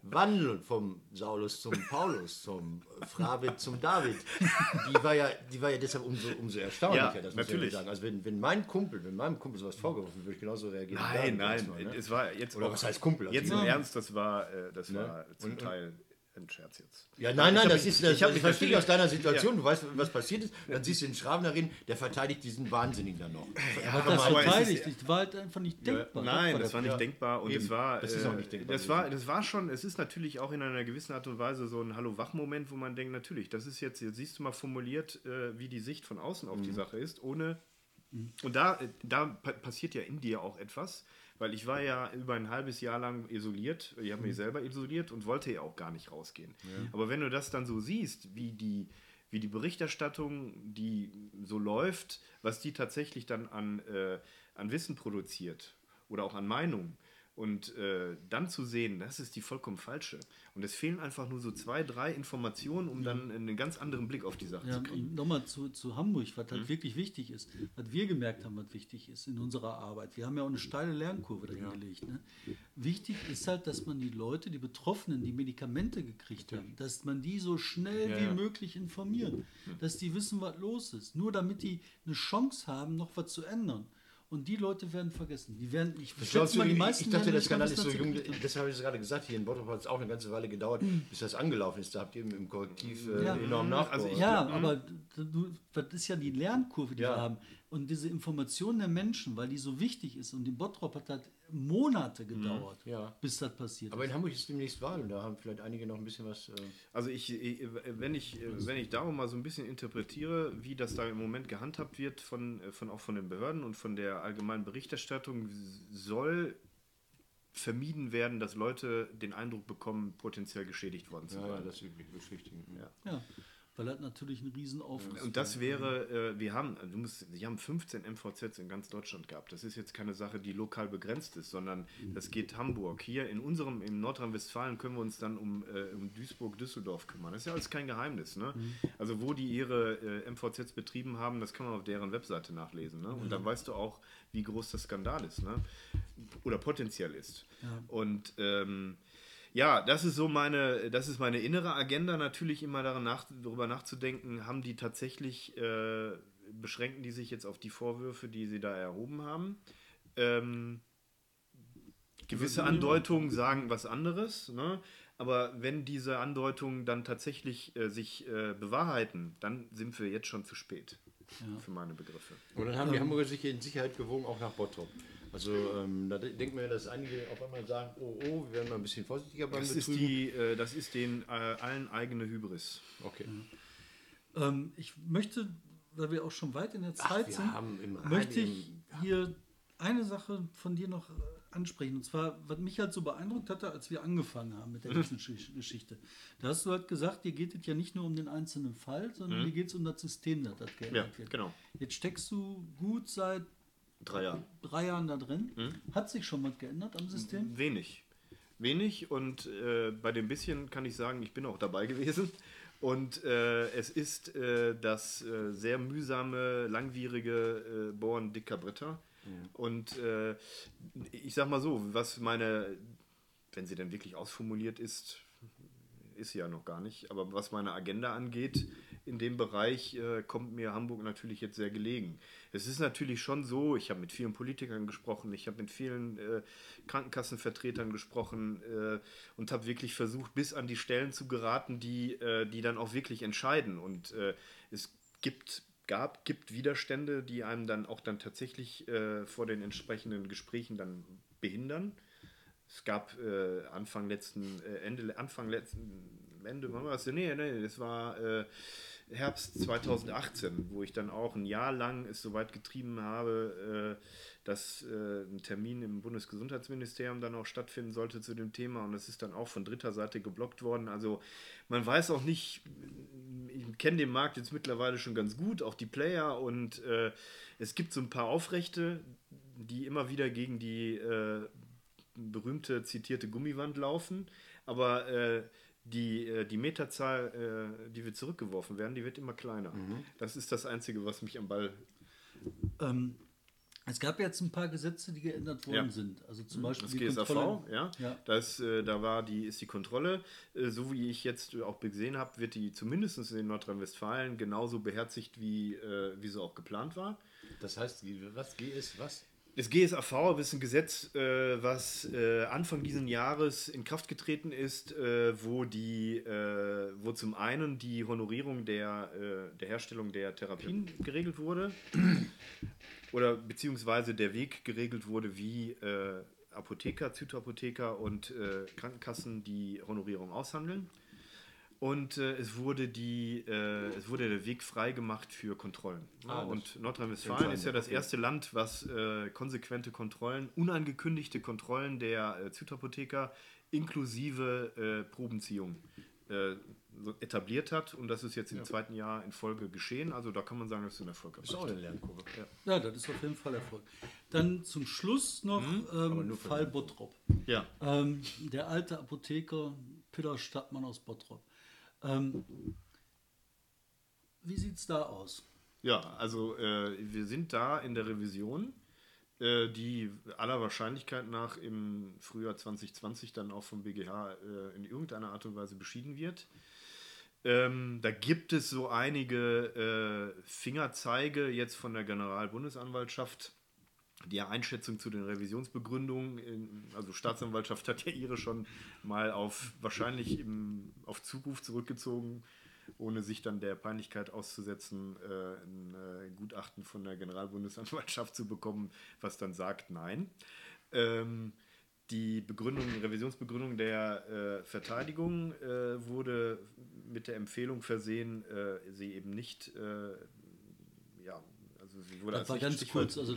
Wandel vom Saulus zum Paulus, zum Fravid zum David, die war ja, die war ja deshalb umso, umso erstaunlicher, Ja, das muss ich natürlich. sagen. Also wenn, wenn mein Kumpel, wenn meinem Kumpel sowas vorgeworfen würde ich genauso reagieren. Nein, nein, erstmal, ne? es war jetzt Oder auch- was heißt Kumpel? Also Jetzt ja. im Ernst, das war, äh, das war zum Und- Teil ein Scherz jetzt. Ja, nein, nein, das ist, das, ich verstehe aus deiner Situation, du weißt, was passiert ist, dann siehst du den Schraben darin, der verteidigt diesen Wahnsinnigen dann noch. Hat aber das verteidigt, das war halt einfach nicht denkbar. Nein, war das war nicht ja. denkbar und Eben. es war, Das ist äh, auch nicht denkbar Das war, das war schon, es ist natürlich auch in einer gewissen Art und Weise so ein Hallo-Wach-Moment, wo man denkt, natürlich, das ist jetzt, jetzt siehst du mal formuliert, äh, wie die Sicht von außen auf die Sache ist, ohne und da, äh, da pa passiert ja in dir auch etwas, weil ich war ja über ein halbes Jahr lang isoliert, ich habe mich selber isoliert und wollte ja auch gar nicht rausgehen. Aber wenn du das dann so siehst, wie die, wie die Berichterstattung, die so läuft, was die tatsächlich dann an, äh, an Wissen produziert oder auch an Meinungen, und äh, dann zu sehen, das ist die vollkommen falsche. Und es fehlen einfach nur so zwei, drei Informationen, um dann einen ganz anderen Blick auf die Sache Ja, zu kriegen. nochmal zu, zu Hamburg, was Mhm. halt wirklich wichtig ist, was wir gemerkt haben, was wichtig ist in unserer Arbeit. Wir haben ja auch eine steile Lernkurve dahin gelegt. Ne? Wichtig ist halt, dass man die Leute, die Betroffenen, die Medikamente gekriegt haben, dass man die so schnell Ja, wie ja. möglich informiert, dass die wissen, was los ist. Nur damit die eine Chance haben, noch was zu ändern. Und die Leute werden vergessen. Die werden, ich Ich, glaub, mal, die ich, meisten ich dachte, der Skandal ist so jung, deshalb habe ich es gerade gesagt, hier in Bottrop hat es auch eine ganze Weile gedauert, bis das angelaufen ist. Da habt ihr im, im Korrektiv äh, Ja. enorm Also nachgeholt. ich- Ja, aber du, das ist ja die Lernkurve, die Ja. wir haben. Und diese Information der Menschen, weil die so wichtig ist, und in Bottrop hat das Monate gedauert, Ja. bis das passiert Aber ist. in Hamburg ist demnächst Wahl und da haben vielleicht einige noch ein bisschen was. Äh, Also ich, ich- wenn ich, wenn ich darum mal so ein bisschen interpretiere, wie das da im Moment gehandhabt wird von, von auch von den Behörden und von der allgemeinen Berichterstattung, soll vermieden werden, dass Leute den Eindruck bekommen, potenziell geschädigt worden zu ja, ja, sein. das üblich beschwichtigen. Ja. Ja, weil das natürlich ein Riesenaufriss Und das wäre, äh, wir haben, du musst, sie haben 15 MVZs in ganz Deutschland gehabt. Das ist jetzt keine Sache, die lokal begrenzt ist, sondern das geht Hamburg. Hier in unserem, in Nordrhein-Westfalen können wir uns dann um, äh, um Duisburg, Düsseldorf kümmern. Das ist ja alles kein Geheimnis. Ne? Also wo die ihre äh, MVZs betrieben haben, das kann man auf deren Webseite nachlesen. Ne? Und dann weißt du auch, wie groß das Skandal ist. Ne? Oder potenziell ist. Und ähm, ja, das ist so meine, das ist meine innere Agenda, natürlich immer daran nach, darüber nachzudenken, haben die tatsächlich, äh, beschränken die sich jetzt auf die Vorwürfe, die sie da erhoben haben. Ähm, gewisse Andeutungen sagen was anderes, ne? aber wenn diese Andeutungen dann tatsächlich äh, sich äh, bewahrheiten, dann sind wir jetzt schon zu spät für meine Begriffe. Und dann haben die Hamburger sich in Sicherheit gewogen, auch nach Bottrop. Also ähm, da denkt man ja, dass einige auf einmal sagen, oh, oh, wir werden mal ein bisschen vorsichtiger beim Das ist, Betrügen. die, äh, das ist den äh, allen eigene Hybris. Okay. Ähm, ich möchte, weil wir auch schon weit in der Zeit wir sind, möchte ich hier eine Sache von dir noch äh, ansprechen. Und zwar, was mich halt so beeindruckt hatte, als wir angefangen haben mit der ganzen Gesch- Geschichte. Da hast du halt gesagt, dir geht es ja nicht nur um den einzelnen Fall, sondern dir geht es um das System, das das Mhm. Ja, geändert wird. genau. Jetzt steckst du gut seit Drei Jahre. drei Jahren da drin. Mhm. Hat sich schon was geändert am System? Wenig. Wenig und äh, bei dem bisschen kann ich sagen, ich bin auch dabei gewesen. Und äh, es ist äh, das äh, sehr mühsame, langwierige äh, Bohren dicker Bretter. Und äh, ich sag mal so, was meine, wenn sie denn wirklich ausformuliert ist, ist sie ja noch gar nicht, aber was meine Agenda angeht, in dem Bereich kommt mir Hamburg natürlich jetzt sehr gelegen. Es ist natürlich schon so, ich habe mit vielen Politikern gesprochen, ich habe mit vielen äh, Krankenkassenvertretern gesprochen äh, und habe wirklich versucht, bis an die Stellen zu geraten, die, äh, die dann auch wirklich entscheiden. Und äh, es gibt gab, gibt Widerstände, die einem dann auch dann tatsächlich äh, vor den entsprechenden Gesprächen dann behindern. Es gab äh, Anfang letzten, Ende, Anfang letzten, Ende, wann war das? Nee, nee, das war Herbst 2018, wo ich dann auch ein Jahr lang es so weit getrieben habe, äh, dass äh, ein Termin im Bundesgesundheitsministerium dann auch stattfinden sollte zu dem Thema. Und es ist dann auch von dritter Seite geblockt worden. Also man weiß auch nicht, ich kenne den Markt jetzt mittlerweile schon ganz gut, auch die Player. Und äh, es gibt so ein paar Aufrechte, die immer wieder gegen die berühmte zitierte Gummiwand laufen, aber die, äh, die Meterzahl, äh, die wir zurückgeworfen werden, die wird immer kleiner. Das ist das Einzige, was mich am Ball. Ähm, es gab jetzt ein paar Gesetze, die geändert worden Ja. Mhm. sind. Also zum Beispiel Das die GSAV, Kontrolle- ja, Ja. Das, äh, da war die, ist die Kontrolle, äh, so wie ich jetzt auch gesehen habe, wird die zumindest in Nordrhein-Westfalen genauso beherzigt, wie, äh, wie sie auch geplant war. Das heißt, was GS, was? Das GSAV ist ein Gesetz, äh, was äh, Anfang dieses Jahres in Kraft getreten ist, äh, wo, die, äh, wo zum einen die Honorierung der, äh, der Herstellung der Therapien geregelt wurde oder beziehungsweise der Weg geregelt wurde, wie äh, Apotheker, Zytoapotheker und Krankenkassen die Honorierung aushandeln. Und äh, es, wurde die, äh, es wurde der Weg frei gemacht für Kontrollen. Ah, und Nordrhein-Westfalen ist ja das erste Land, was äh, konsequente Kontrollen, unangekündigte Kontrollen der äh, Zytoapotheker inklusive äh, Probenziehung äh, so etabliert hat. Und das ist jetzt im zweiten Jahr in Folge geschehen. Also da kann man sagen, das ist ein Erfolg. Ist auch eine Lernkurve. Ja, das ist auf jeden Fall Erfolg. Dann zum Schluss noch ähm, nur für Fall Bottrop. Ja. Ähm, der alte Apotheker Peter Stadtmann aus Bottrop. Ähm, wie sieht es da aus? Ja, also äh, wir sind da in der Revision, äh, die aller Wahrscheinlichkeit nach im Frühjahr 2020 dann auch vom BGH äh, in irgendeiner Art und Weise beschieden wird. Ähm, da gibt es so einige äh, Fingerzeige jetzt von der Generalbundesanwaltschaft. Die Einschätzung zu den Revisionsbegründungen, also Staatsanwaltschaft hat ja ihre schon mal auf wahrscheinlich im, auf Zuruf zurückgezogen. ohne sich dann der Peinlichkeit auszusetzen, äh, ein äh, Gutachten von der Generalbundesanwaltschaft zu bekommen, was dann sagt, nein. Ähm, die Begründung, Revisionsbegründung der äh, Verteidigung äh, wurde mit der Empfehlung versehen, äh, sie eben nicht, äh, ja, Das als war ganz stichwort- kurz, also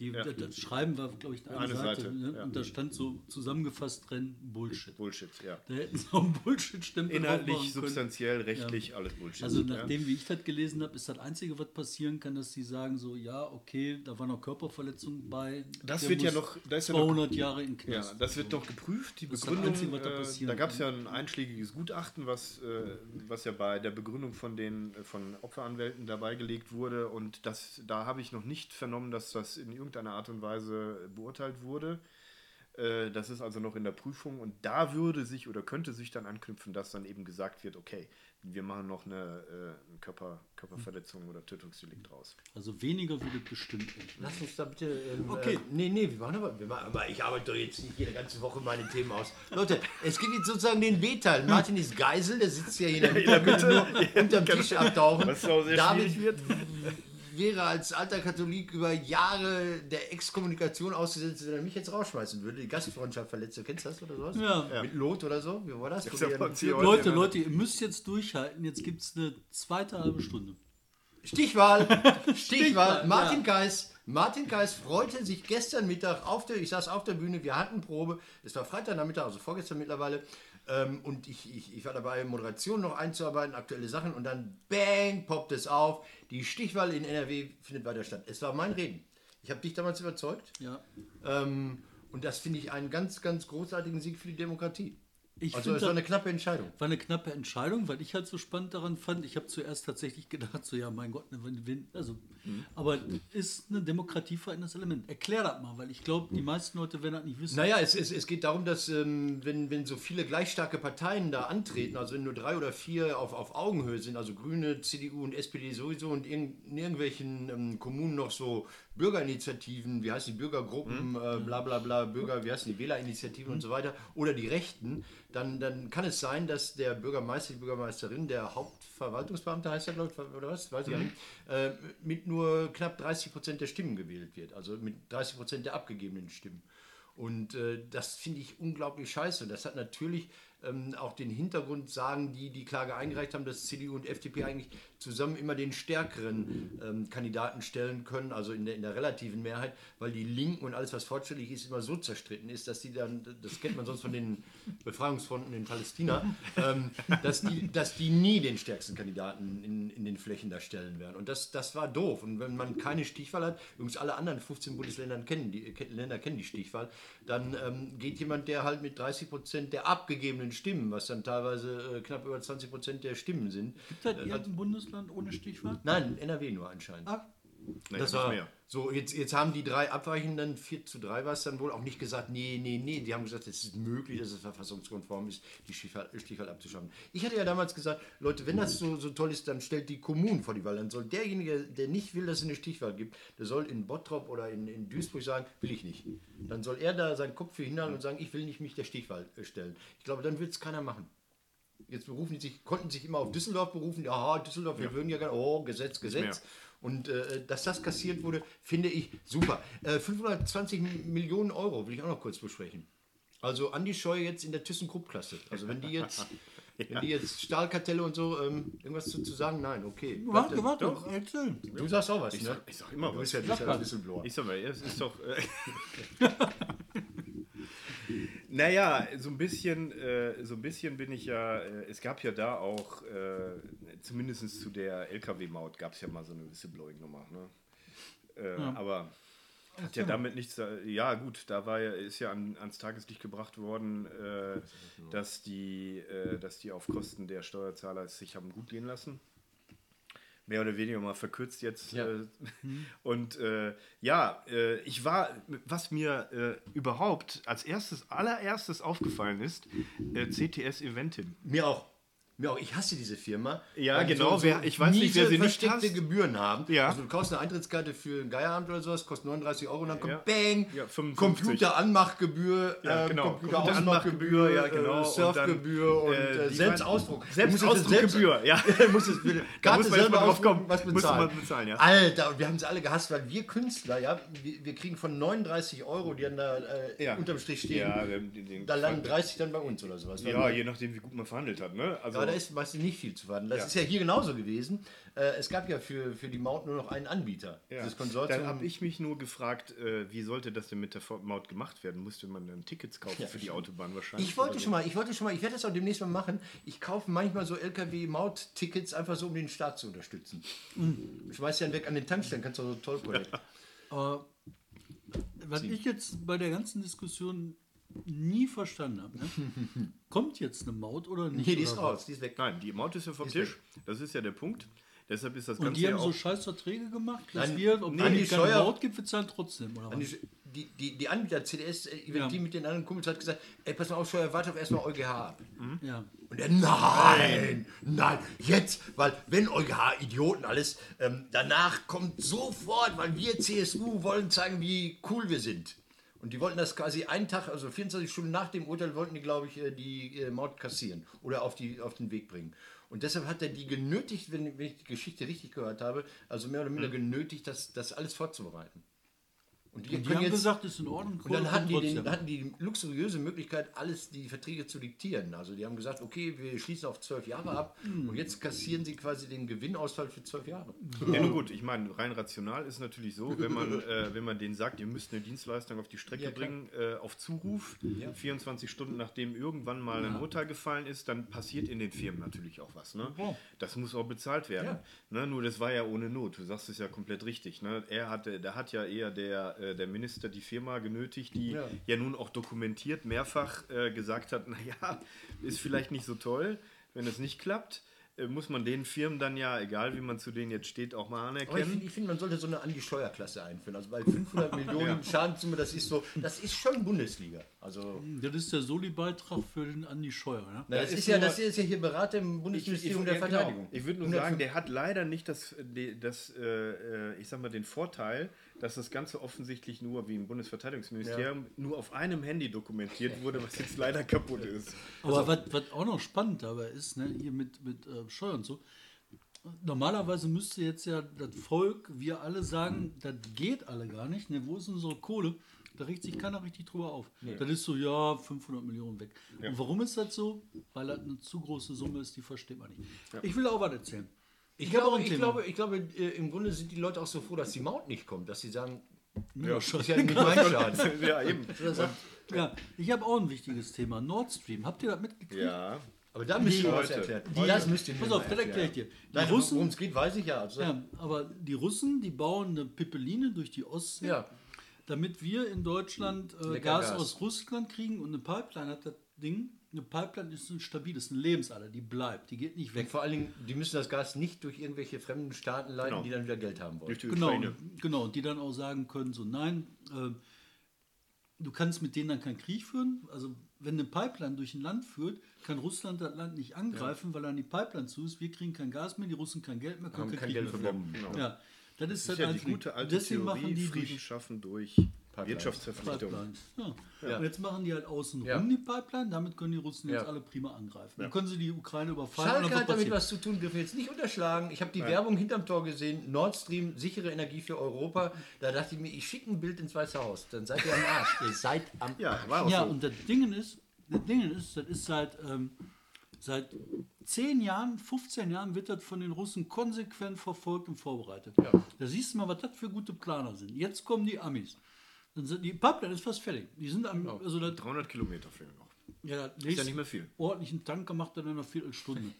die, Ja. das, das Schreiben war, glaube ich, eine, Eine Seite, Seite, ne? ja. und da stand so zusammengefasst drin, Bullshit. Bullshit, ja. Da hätten sie auch einen Bullshit-Stempel Inhaltlich, substanziell, rechtlich, alles Bullshit. Also ja. nachdem, wie ich das gelesen habe, ist das Einzige, was passieren kann, dass sie sagen so, ja, okay, da war noch Körperverletzung bei. Das wird ja noch- da ist ja noch- 200 Jahre in Ja, Knast. das wird noch geprüft. Die Das ist das Begründung, Einzige, was da äh, passieren da gab es ja ein einschlägiges Gutachten, was, äh, was ja bei der Begründung von den von Opferanwälten dabei gelegt wurde. Und das, da habe ich noch nicht vernommen, dass das in irgendeiner Art und Weise beurteilt wurde. Äh, Das ist also noch in der Prüfung und da würde sich oder könnte sich dann anknüpfen, dass dann eben gesagt wird, okay, wir machen noch eine, äh, eine Körper, Körperverletzung oder Tötungsdelikt raus. Also weniger wird es bestimmt nicht. Lass uns da bitte. Ähm, Okay. Äh, nee, nee, wir machen aber, wir machen, aber ich arbeite doch jetzt nicht jede ganze Woche meine Themen aus. Leute, es gibt jetzt sozusagen den B-Teil. Martin ist Geisel, der sitzt ja hier in der Mitte, nur unterm Tisch abtauchen. Was auch sehr David schwierig wird. wäre als alter Katholik über Jahre der Exkommunikation ausgesetzt, wenn er mich jetzt rausschmeißen würde. Die Gastfreundschaft verletzt. Du kennst das oder sowas? Ja. Mit Lot oder so? Wie war das? Wo ja Leute, ne? Leute, ihr müsst jetzt durchhalten. Jetzt gibt es eine zweite halbe Stunde. Stichwahl, Stichwahl. Stichwahl, Martin ja. Geis. Martin Geis freute sich gestern Mittag auf der, ich saß auf der Bühne, wir hatten Probe, es war Freitagnachmittag, also vorgestern mittlerweile, ähm, und ich, ich, ich war dabei, Moderation noch einzuarbeiten, aktuelle Sachen, und dann bang, poppt es auf, die Stichwahl in NRW findet weiter statt. Es war mein Reden. Ich habe dich damals überzeugt, Ja. ähm, und das finde ich einen ganz, ganz großartigen Sieg für die Demokratie. Ich also es war eine knappe Entscheidung. War eine knappe Entscheidung, weil ich halt so spannend daran fand. Ich habe zuerst tatsächlich gedacht, so ja, mein Gott, ne, also, aber ist ein demokratievereinendes Element. Erklär das mal, weil ich glaube, die meisten Leute werden das nicht wissen. Naja, es, es, es geht darum, dass ähm, wenn, wenn so viele gleich starke Parteien da antreten, also wenn nur drei oder vier auf, auf Augenhöhe sind, also Grüne, CDU und SPD sowieso und in, in irgendwelchen ähm, Kommunen noch so Bürgerinitiativen, wie heißen die Bürgergruppen, äh, bla bla bla, Bürger, wie heißen die Wählerinitiativen und so weiter, oder die Rechten, dann, dann kann es sein, dass der Bürgermeister, die Bürgermeisterin, der Hauptverwaltungsbeamte heißt er, glaube ich, oder was, weiß ich nicht, äh, mit nur knapp 30 Prozent der Stimmen gewählt wird, also mit 30 Prozent der abgegebenen Stimmen. Und äh, das finde ich unglaublich scheiße. Und das hat natürlich ähm, auch den Hintergrund, sagen die, die Klage eingereicht haben, dass CDU und FDP eigentlich zusammen immer den stärkeren ähm, Kandidaten stellen können, also in der, in der relativen Mehrheit, weil die Linken und alles, was fortschrittlich ist, immer so zerstritten ist, dass die dann, das kennt man sonst von den Befreiungsfronten in Palästina, ähm, dass, die, dass die nie den stärksten Kandidaten in, in den Flächen da stellen werden. Und das, das war doof. Und wenn man keine Stichwahl hat, übrigens alle anderen 15 Bundesländer kennen die, Länder kennen die Stichwahl, dann ähm, geht jemand, der halt mit 30 Prozent der abgegebenen Stimmen, was dann teilweise äh, knapp über 20 Prozent der Stimmen sind. Gibt es irgendein Bundesland ohne Stichwahl? Nein, NRW nur anscheinend. Ah, Naja, Das war mehr. so, jetzt, jetzt haben die drei Abweichenden, 4 zu 3 war es dann wohl, auch nicht gesagt, nee, nee, nee. Die haben gesagt, es ist möglich, dass es verfassungskonform ist, die Stichwahl, abzuschaffen. Ich hatte ja damals gesagt, Leute, wenn das so, so toll ist, dann stellt die Kommunen vor die Wahl. Dann soll derjenige, der nicht will, dass es eine Stichwahl gibt, der soll in Bottrop oder in, in Duisburg sagen, will ich nicht. Dann soll er da seinen Kopf für hinhalten und sagen, ich will nicht mich der Stichwahl äh, stellen. Ich glaube, dann wird es keiner machen. Jetzt berufen die sich, konnten sich immer auf Düsseldorf berufen. Ja, Düsseldorf, wir würden ja gerne, oh, Gesetz, Gesetz. Und äh, dass das kassiert wurde, finde ich super. Äh, 520 Millionen Euro will ich auch noch kurz besprechen. Also Andi Scheu jetzt in der ThyssenKrupp-Klasse. Also wenn die jetzt, wenn die jetzt Stahlkartelle und so, ähm, irgendwas zu, zu sagen? Nein, okay. warte, warte, erzähl. Du sagst auch was, Ich ne? sag, ich sag immer Du was. ja, du bist ja ein Whistleblower. Ich sag mal, es ist doch. Äh, naja, so ein bisschen, äh, so ein bisschen bin ich ja. Äh, es gab ja da auch, äh, zumindest zu der LKW-Maut, gab es ja mal so eine Whistleblowing-Nummer. Ne? Äh, Aber hat ja damit nichts. da- Ja, gut, da war ja, ist ja an, ans Tageslicht gebracht worden, äh, dass, die, äh, dass die auf Kosten der Steuerzahler es sich haben gut gehen lassen mehr oder weniger mal verkürzt jetzt. Ja. Äh, und äh, ja, äh, ich war, was mir äh, überhaupt als erstes, allererstes aufgefallen ist, äh, CTS Eventim. Mir auch. Mir auch, ich hasse diese Firma. Ja, genau, wer- ich weiß nicht, wer sie nicht hasst. Gebühren haben. Ja. Also du kaufst eine Eintrittskarte für einen Geierabend oder sowas, kostet 39 Euro und dann kommt Ja. Bang, Ja, 55. Computeranmachgebühr, Ja, äh, genau. Computerausmachgebühr, ja, genau. äh, Surfgebühr und, äh, äh, die Selbstausdruck. Selbstausdruckgebühr, ja. Du musst es bitte, Da muss man erst mal drauf ausdrucken, kommen. was bezahlen. bezahlen, ja. Alter, und wir haben sie alle gehasst, weil wir Künstler, ja, wir, wir kriegen von 39 Euro, die dann da äh, Ja. unterm Strich stehen, Ja, da landen 30 dann bei uns oder sowas. ja, je nachdem, wie gut man verhandelt hat. Ne? Also, da ist meistens nicht viel zu verhandeln. Das Ja. ist ja hier genauso gewesen. Äh, es gab ja für, für die Maut nur noch einen Anbieter. ja. Dieses Konsortium. Dann habe ich mich nur gefragt, äh, wie sollte das denn mit der Maut gemacht werden? Musste man dann Tickets kaufen für die Autobahn wahrscheinlich? ich wollte oder schon mal, ich wollte schon mal, ich werde das auch demnächst mal machen. Ich kaufe manchmal so LKW-Maut-Tickets einfach so, um den Staat zu unterstützen. Ich schmeiß die dann weg an den Tankstellen, kannst du so toll Projekt. Aber was ich jetzt bei der ganzen Diskussion nie verstanden habe, ne? kommt jetzt eine Maut oder nicht? Nee, die ist raus, die ist weg. Nein, die Maut ist ja vom Ist Tisch. Das ist ja der Punkt. Deshalb ist das Und Ganze die ja haben auch... so scheiß Verträge gemacht, dass wir, obwohl nee, die keine Steuer- Maut gibt, wir zahlen trotzdem. Oder was? Die, die, die, die Anbieter CDS, äh, Ja. die mit den anderen Kumpels hat gesagt, ey, pass mal auf, Steuer, warte doch erstmal EuGH ab. Ja. Und er, nein, nein, jetzt, weil wenn EuGH Idioten alles, ähm, danach kommt sofort, weil wir CSU wollen zeigen, wie cool wir sind. Und die wollten das quasi einen Tag, also 24 Stunden nach dem Urteil, wollten die, glaube ich, äh, die äh, Maut kassieren oder auf, die, auf den Weg bringen. Und deshalb hat er die genötigt, wenn, wenn ich die Geschichte richtig gehört habe, also mehr oder minder genötigt, das, das alles vorzubereiten. Und die, Und die haben jetzt, gesagt, ist in Ordnung. und dann hatten die, den, hatten die luxuriöse Möglichkeit, alles die Verträge zu diktieren. Also die haben gesagt, okay, wir schließen auf zwölf Jahre ab Hm. und jetzt kassieren sie quasi den Gewinnausfall für zwölf Jahre. Ja, nun gut, ich meine, rein rational ist natürlich so, wenn man, äh, wenn man denen sagt, ihr müsst eine Dienstleistung auf die Strecke Ja, bringen, äh, auf Zuruf, 24 Stunden nachdem irgendwann mal ein Urteil gefallen ist, dann passiert in den Firmen natürlich auch was. Ne? Ja. Das muss auch bezahlt werden. Ne? Nur das war ja ohne Not, du sagst es ja komplett richtig. Ne? Er hatte, da hat ja eher der, äh, der Minister die Firma genötigt, die ja, Ja. nun auch dokumentiert mehrfach äh, gesagt hat, naja, ist vielleicht nicht so toll, wenn es nicht klappt. äh, Muss man den Firmen dann ja, egal wie man zu denen jetzt steht, auch mal Aber ich anerkennen. finde, find, man sollte so eine Andi-Steuerklasse einführen. Also bei 500 Millionen Schadenssumme, das ist so, das ist schon Bundesliga. Also, Das ist der Soli-Beitrag für den Andi Scheuer. Ne? na, das, ist ist ja, das ist ja hier Berater im Bundesministerium der ja, genau. Verteidigung. Ich würde nur sagen, der hat leider nicht das, das äh, äh, ich sag mal, den Vorteil, dass das Ganze offensichtlich nur, wie im Bundesverteidigungsministerium, nur auf einem Handy dokumentiert wurde, was jetzt leider kaputt ist. Aber was, was auch noch spannend dabei ist, ne, hier mit, mit äh, Steuern und so, normalerweise müsste jetzt ja das Volk, wir alle sagen, das geht alle gar nicht. Ne, wo ist unsere Kohle? Da regt sich keiner richtig drüber auf. Das ist so, ja, 500 Millionen weg. Und warum ist das so? Weil das eine zu große Summe ist, die versteht man nicht. Ich will auch was erzählen. Ich, glaube, ein ich glaube, ich glaube äh, im Grunde sind die Leute auch so froh, dass die Maut nicht kommt, dass sie sagen, Ja, ist ja nicht mein Schaden. ja, eben. ja, ich habe auch ein wichtiges Thema. Nord Stream. Habt ihr das mitgekriegt? Ja. Aber da müsst ihr was erklären. Die- das müsst ihr Pass auf, das erkläre ich dir. Die Nein, Russen, worum es geht, weiß ich ja. Also, Ja, aber die Russen, die bauen eine Pippeline durch die Ostsee, Ja. damit wir in Deutschland äh, Gas, Gas. aus Russland kriegen und eine Pipeline hat das Ding. Eine Pipeline ist ein stabiles, eine Lebensader, die bleibt, die geht nicht Und weg. vor allen Dingen, die müssen das Gas nicht durch irgendwelche fremden Staaten leiten, Genau. die dann wieder Geld haben wollen. Durch die Genau, genau, und die dann auch sagen können, so nein, äh, du kannst mit denen dann keinen Krieg führen. Also wenn eine Pipeline durch ein Land führt, kann Russland das Land nicht angreifen, weil dann die Pipeline zu ist. Wir kriegen kein Gas mehr, die Russen kein Geld mehr, können Haben kein kein Krieg Geld mehr. Genau. Ja, das ist, Das ist das ja die gute alte Deswegen machen Theorie, die Frieden durch schaffen durch. Wirtschaftsverpflichtung. Pipelines. Ja. Ja. Und jetzt machen die halt außen rum Ja. die Pipeline, damit können die Russen jetzt Ja. alle prima angreifen. Dann können sie die Ukraine überfallen. Schalke hat damit was zu tun, dürfen wir jetzt nicht unterschlagen. Ich habe die Werbung hinterm Tor gesehen, Nord Stream, sichere Energie für Europa. Da dachte ich mir, ich schicke ein Bild ins Weiße Haus. Dann seid ihr am Arsch. ihr seid am Ja, Arsch. war auch Ja, so. und das Ding ist, das Ding ist, das ist seit, ähm, seit 10 Jahren, 15 Jahren wird das von den Russen konsequent verfolgt und vorbereitet. Da siehst du mal, was das für gute Planer sind. Jetzt kommen die Amis. Dann sind, die Pipeline ist fast fertig. Die sind am, also das, 300 Kilometer fehlen noch. ja, das Ist ja nicht mehr viel. ordentlichen Tanker macht er in einer Viertelstunde.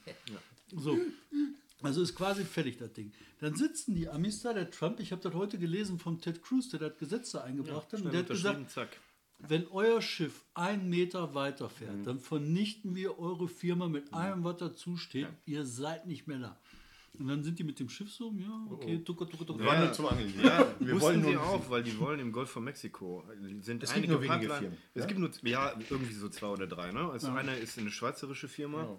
So. Also ist quasi fertig, das Ding. Dann sitzen die Amis da, der Trump, ich habe das heute gelesen von Ted Cruz, der das Gesetz da eingebracht hat, und der hat gesagt, zack. wenn euer Schiff einen Meter weiter fährt, Mhm. dann vernichten wir eure Firma mit allem, was dazu steht. Ihr seid nicht mehr da. Und dann sind die mit dem Schiff so, ja, okay, tucker, tucker, tucker. War nur zum Angeln. Ja, wir wollen sie auch, weil die wollen im Golf von Mexiko sind Es gibt nur wenige Pipeline- Firmen, Es ja? gibt nur ja irgendwie so zwei oder drei. Ne? Also eine ist eine schweizerische Firma.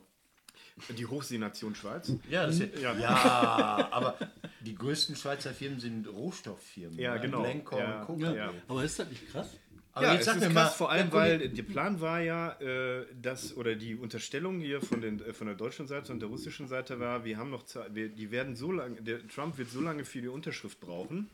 Die Hochseenation Schweiz. Ja, das ist, ja. ja, aber die größten Schweizer Firmen sind Rohstofffirmen. Ja, ne? genau. Ja. und Coca. Ja. Ja. Aber ist das nicht krass? Aber ja, jetzt sag mir krass, mal, vor allem, weil der Plan war ja, äh, dass, oder die Unterstellung hier von, den, äh, von der deutschen Seite und der russischen Seite war, wir haben noch Zeit, wir, die werden so lange, der Trump wird so lange für die Unterschrift brauchen,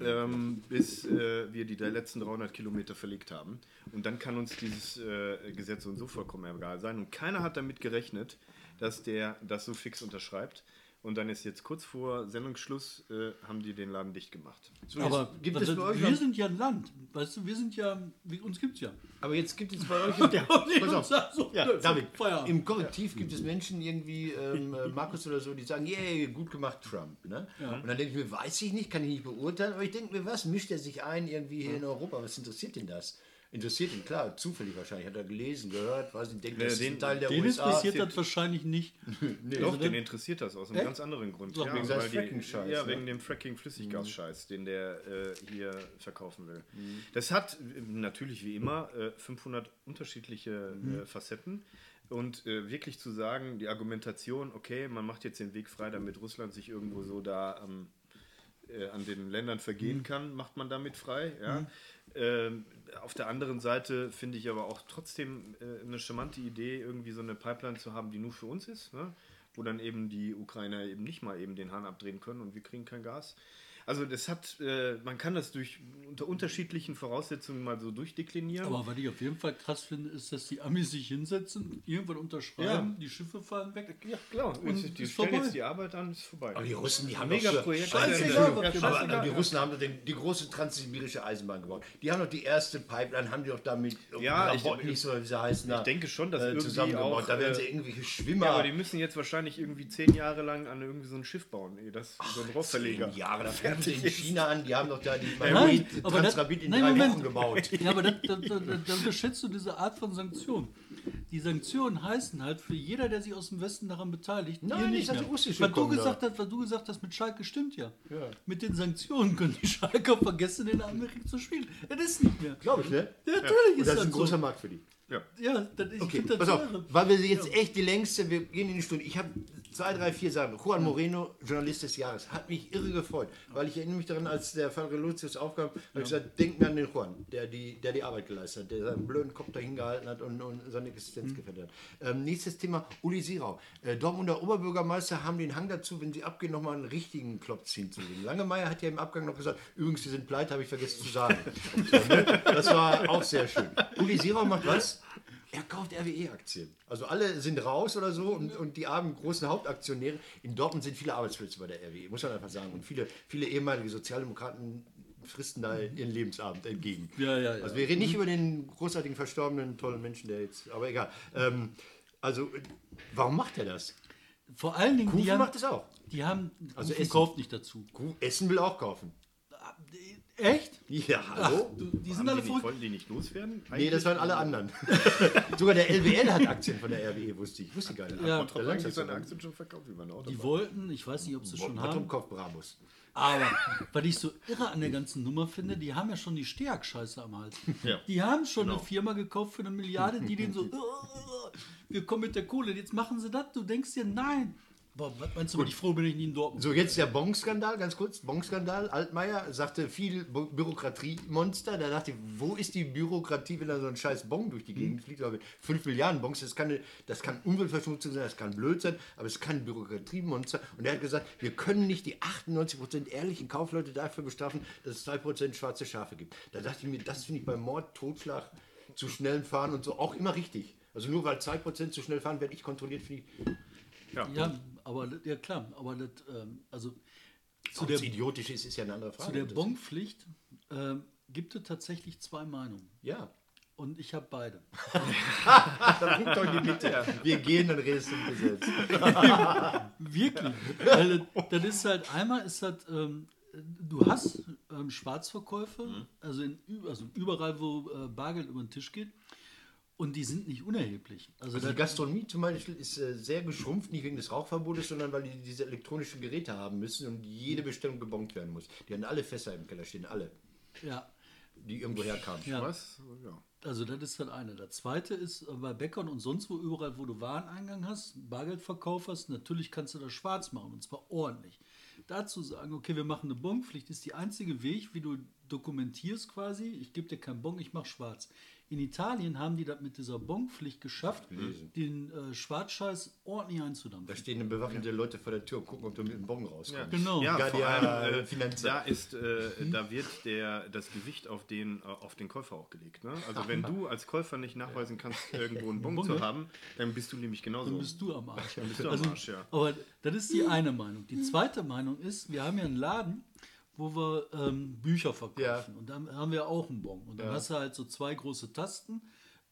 ähm, bis äh, wir die letzten 300 Kilometer verlegt haben. Und dann kann uns dieses äh, Gesetz und so vollkommen egal sein. Und keiner hat damit gerechnet, dass der das so fix unterschreibt. Und dann ist jetzt kurz vor Sendungsschluss, äh, haben die den Laden dicht gemacht. So, Aber gibt es bei euch wir sind ja ein Land. Weißt du, wir sind ja, wie, uns gibt's ja. aber jetzt gibt es bei euch Und Pass auf. so, Ja, David, Feierabend. im Korrektiv gibt es Menschen irgendwie, ähm, äh, Markus oder so, die sagen, yay, gut gemacht, Trump. Ne? Und dann denke ich mir, weiß ich nicht, kann ich nicht beurteilen, aber ich denke mir, was mischt er sich ein irgendwie hier in Europa? Was interessiert ihn das? Interessiert ihn, klar, zufällig wahrscheinlich, hat er gelesen, gehört, weiß ich, denkt, Ja, das ist den- ein Teil der Den USA. interessiert das wahrscheinlich nicht. Doch, den interessiert das aus einem ganz anderen Grund. Doch, wegen weil die- Fracking-Scheiß, Ja, ne? wegen dem Fracking-Flüssiggas-Scheiß, den der äh, hier verkaufen will. Mhm. Das hat äh, natürlich wie immer äh, 500 unterschiedliche Mhm. äh, Facetten. Und äh, wirklich zu sagen, die Argumentation, okay, man macht jetzt den Weg frei, damit Russland sich irgendwo so da am äh, an den Ländern vergehen kann, macht man damit frei. Ja? Ähm, auf der anderen Seite finde ich aber auch trotzdem äh, eine charmante Idee, irgendwie so eine Pipeline zu haben, die nur für uns ist, ne? wo dann eben die Ukrainer eben nicht mal eben den Hahn abdrehen können und wir kriegen kein Gas. Also das hat, äh, man kann das durch unter unterschiedlichen Voraussetzungen mal so durchdeklinieren. Aber was ich auf jeden Fall krass finde, ist, dass die Amis sich hinsetzen, irgendwann unterschreiben, die Schiffe fahren weg. ja, klar, Und die ist stellen vorbei. jetzt die Arbeit an, ist vorbei. Aber die Russen, die haben Mega doch Projekt. Scheißegal, Ja, aber, aber die Russen haben doch den, die große transsibirische Eisenbahn gebaut. Die haben doch die erste Pipeline, haben die doch damit Ja, ich- nicht so, wie sie heißen, ich denke schon, dass äh, irgendwie zusammengebaut. auch, da werden äh, sie irgendwelche Schwimmer. Ja, aber die müssen jetzt wahrscheinlich irgendwie zehn Jahre lang an irgendwie so ein Schiff bauen. Das, so ein Rohrverleger. Zehn Jahre, da sie in. China an, die haben doch da die Nein, aber das- in nein, drei Moment. Wochen gebaut. Ja, aber das, das, das, da unterschätzt du diese Art von Sanktionen. Die Sanktionen heißen halt für jeder, der sich aus dem Westen daran beteiligt, Nein, nicht mehr. die russische was du gesagt hast, was du gesagt hast mit Schalke stimmt ja. Ja. Mit den Sanktionen können die Schalker vergessen, in Amerika zu spielen. Das ist nicht mehr. Glaube ich, ne? Ja, natürlich Und ist das das, ist ein großer so. Markt für die. Ja. Ja, das, ich Okay, pass auf, weil wir jetzt echt die längste, wir gehen in die Stunde. Ich habe zwei, drei, vier Sachen. Juan Hm. Moreno, Journalist des Jahres, hat mich irre gefreut, weil ich erinnere mich daran, als der Fall Reluzius aufkam, habe ich gesagt, denk mir an den Juan, der die, der die Arbeit geleistet hat, der seinen blöden Kopf dahin gehalten hat und, und seine Existenz Hm. gefährdet hat. Ähm, nächstes Thema, Uli Sirau. Äh, Dortmunder Oberbürgermeister haben den Hang dazu, wenn sie abgehen, nochmal einen richtigen Klops hinzulegen. Langemeier hat ja im Abgang noch gesagt, übrigens, sie sind pleite, habe ich vergessen zu sagen. Ne? Das war auch sehr schön. Uli Sirau macht was? Er kauft RWE-Aktien. Also alle sind raus oder so und, und die armen großen Hauptaktionäre. In Dortmund sind viele Arbeitsplätze bei der RWE, muss man einfach sagen. Und viele, viele ehemalige Sozialdemokraten fristen da ihren Lebensabend entgegen. Ja, ja, ja. Also wir reden nicht über den großartigen, verstorbenen, tollen Menschen, der jetzt, aber egal. Ähm, also, äh, warum macht er das? Vor allen Dingen, Kufen die haben, macht es auch. die haben Also Kufen Essen. kauft nicht dazu. Kuh- Essen will auch kaufen. Echt? Ja, hallo? Du, die sind Haben alle die nicht, wollten die nicht loswerden? Nee, das waren alle anderen. Sogar der LWL hat Aktien von der RWE, wusste ich. Wusste ich gar nicht. Ja. Bottrop Der eigentlich Landschaftsverband. seine Aktien schon verkauft über eine Die Autobahn. wollten, ich weiß nicht, ob sie schon haben, Atomkopf Brabus. aber was ich so irre an der ganzen Nummer finde, die haben ja schon die Steag-Scheiße am Hals. Ja. Die haben schon eine Firma gekauft für eine Milliarde, die denen so, wir kommen mit der Kohle, jetzt machen sie das. Du denkst dir, nein. Boah, was meinst du, wenn ich froh bin, ich nie in Dortmund So, jetzt der Bonskandal, ganz kurz. Bonskandal, Altmaier sagte viel Bü- Bürokratiemonster. Da dachte ich, wo ist die Bürokratie, wenn da so ein scheiß Bon durch die Gegend fliegt? Aber 5 Milliarden Bons, das kann, das kann Umweltverschmutzung sein, das kann blöd sein, aber es kann Bürokratiemonster. Und er hat gesagt, wir können nicht die 98% ehrlichen Kaufleute dafür bestrafen, dass es 2% schwarze Schafe gibt. Da dachte ich mir, das finde ich beim Mord, Totschlag, zu schnellen Fahren und so auch immer richtig. Also nur weil 2% zu schnell fahren, werde ich kontrolliert, finde ich. Ja, aber ja klar, aber das, ähm, also zu der, idiotisch ist, ist ja eine andere Frage. zu der Bonpflicht ähm, gibt es tatsächlich zwei Meinungen. Ja. Und ich habe beide. Dann guckt doch in die Mitte. Wir gehen, dann redest du im Gesetz. Wirklich. Weil das, ist halt, einmal ist das, ähm, du hast ähm, Schwarzverkäufe, also, in, also überall, wo äh, Bargeld über den Tisch geht. Und die sind nicht unerheblich. Also, Also die Gastronomie zum Beispiel ist äh, sehr geschrumpft, nicht wegen des Rauchverbotes, sondern weil die diese elektronischen Geräte haben müssen und jede Bestellung gebongt werden muss. Die haben alle Fässer im Keller stehen, alle. ja, die irgendwo herkamen. Ja. Was? Ja. Also das ist das eine. Das zweite ist äh, bei Bäckern und sonst wo überall, wo du Wareneingang hast, Bargeldverkauf hast, natürlich kannst du das schwarz machen und zwar ordentlich. Dazu sagen, okay, wir machen eine Bonpflicht, ist die einzige Weg, wie du dokumentierst quasi, ich gebe dir keinen Bon, ich mache schwarz. In Italien haben die das mit dieser Bonpflicht geschafft, den äh, Schwarzscheiß ordentlich Da einzudampfen. stehen bewaffnete Leute vor der Tür und gucken, ob du mit dem Bon rauskommst. Genau. Ja, Guardia vor allem, äh, da ist, äh, da wird der, das Gewicht auf den, äh, auf den Käufer auch gelegt. Ne? Also wenn du als Käufer nicht nachweisen kannst, irgendwo einen Bon zu haben, dann bist du nämlich genauso. Dann bist du am Arsch. bist du am also, Arsch, ja. Aber das ist die eine Meinung. Die zweite Meinung ist, wir haben ja einen Laden, wo wir ähm, Bücher verkaufen. Ja. Und da haben wir auch einen Bon. Und dann Ja. hast du halt so zwei große Tasten.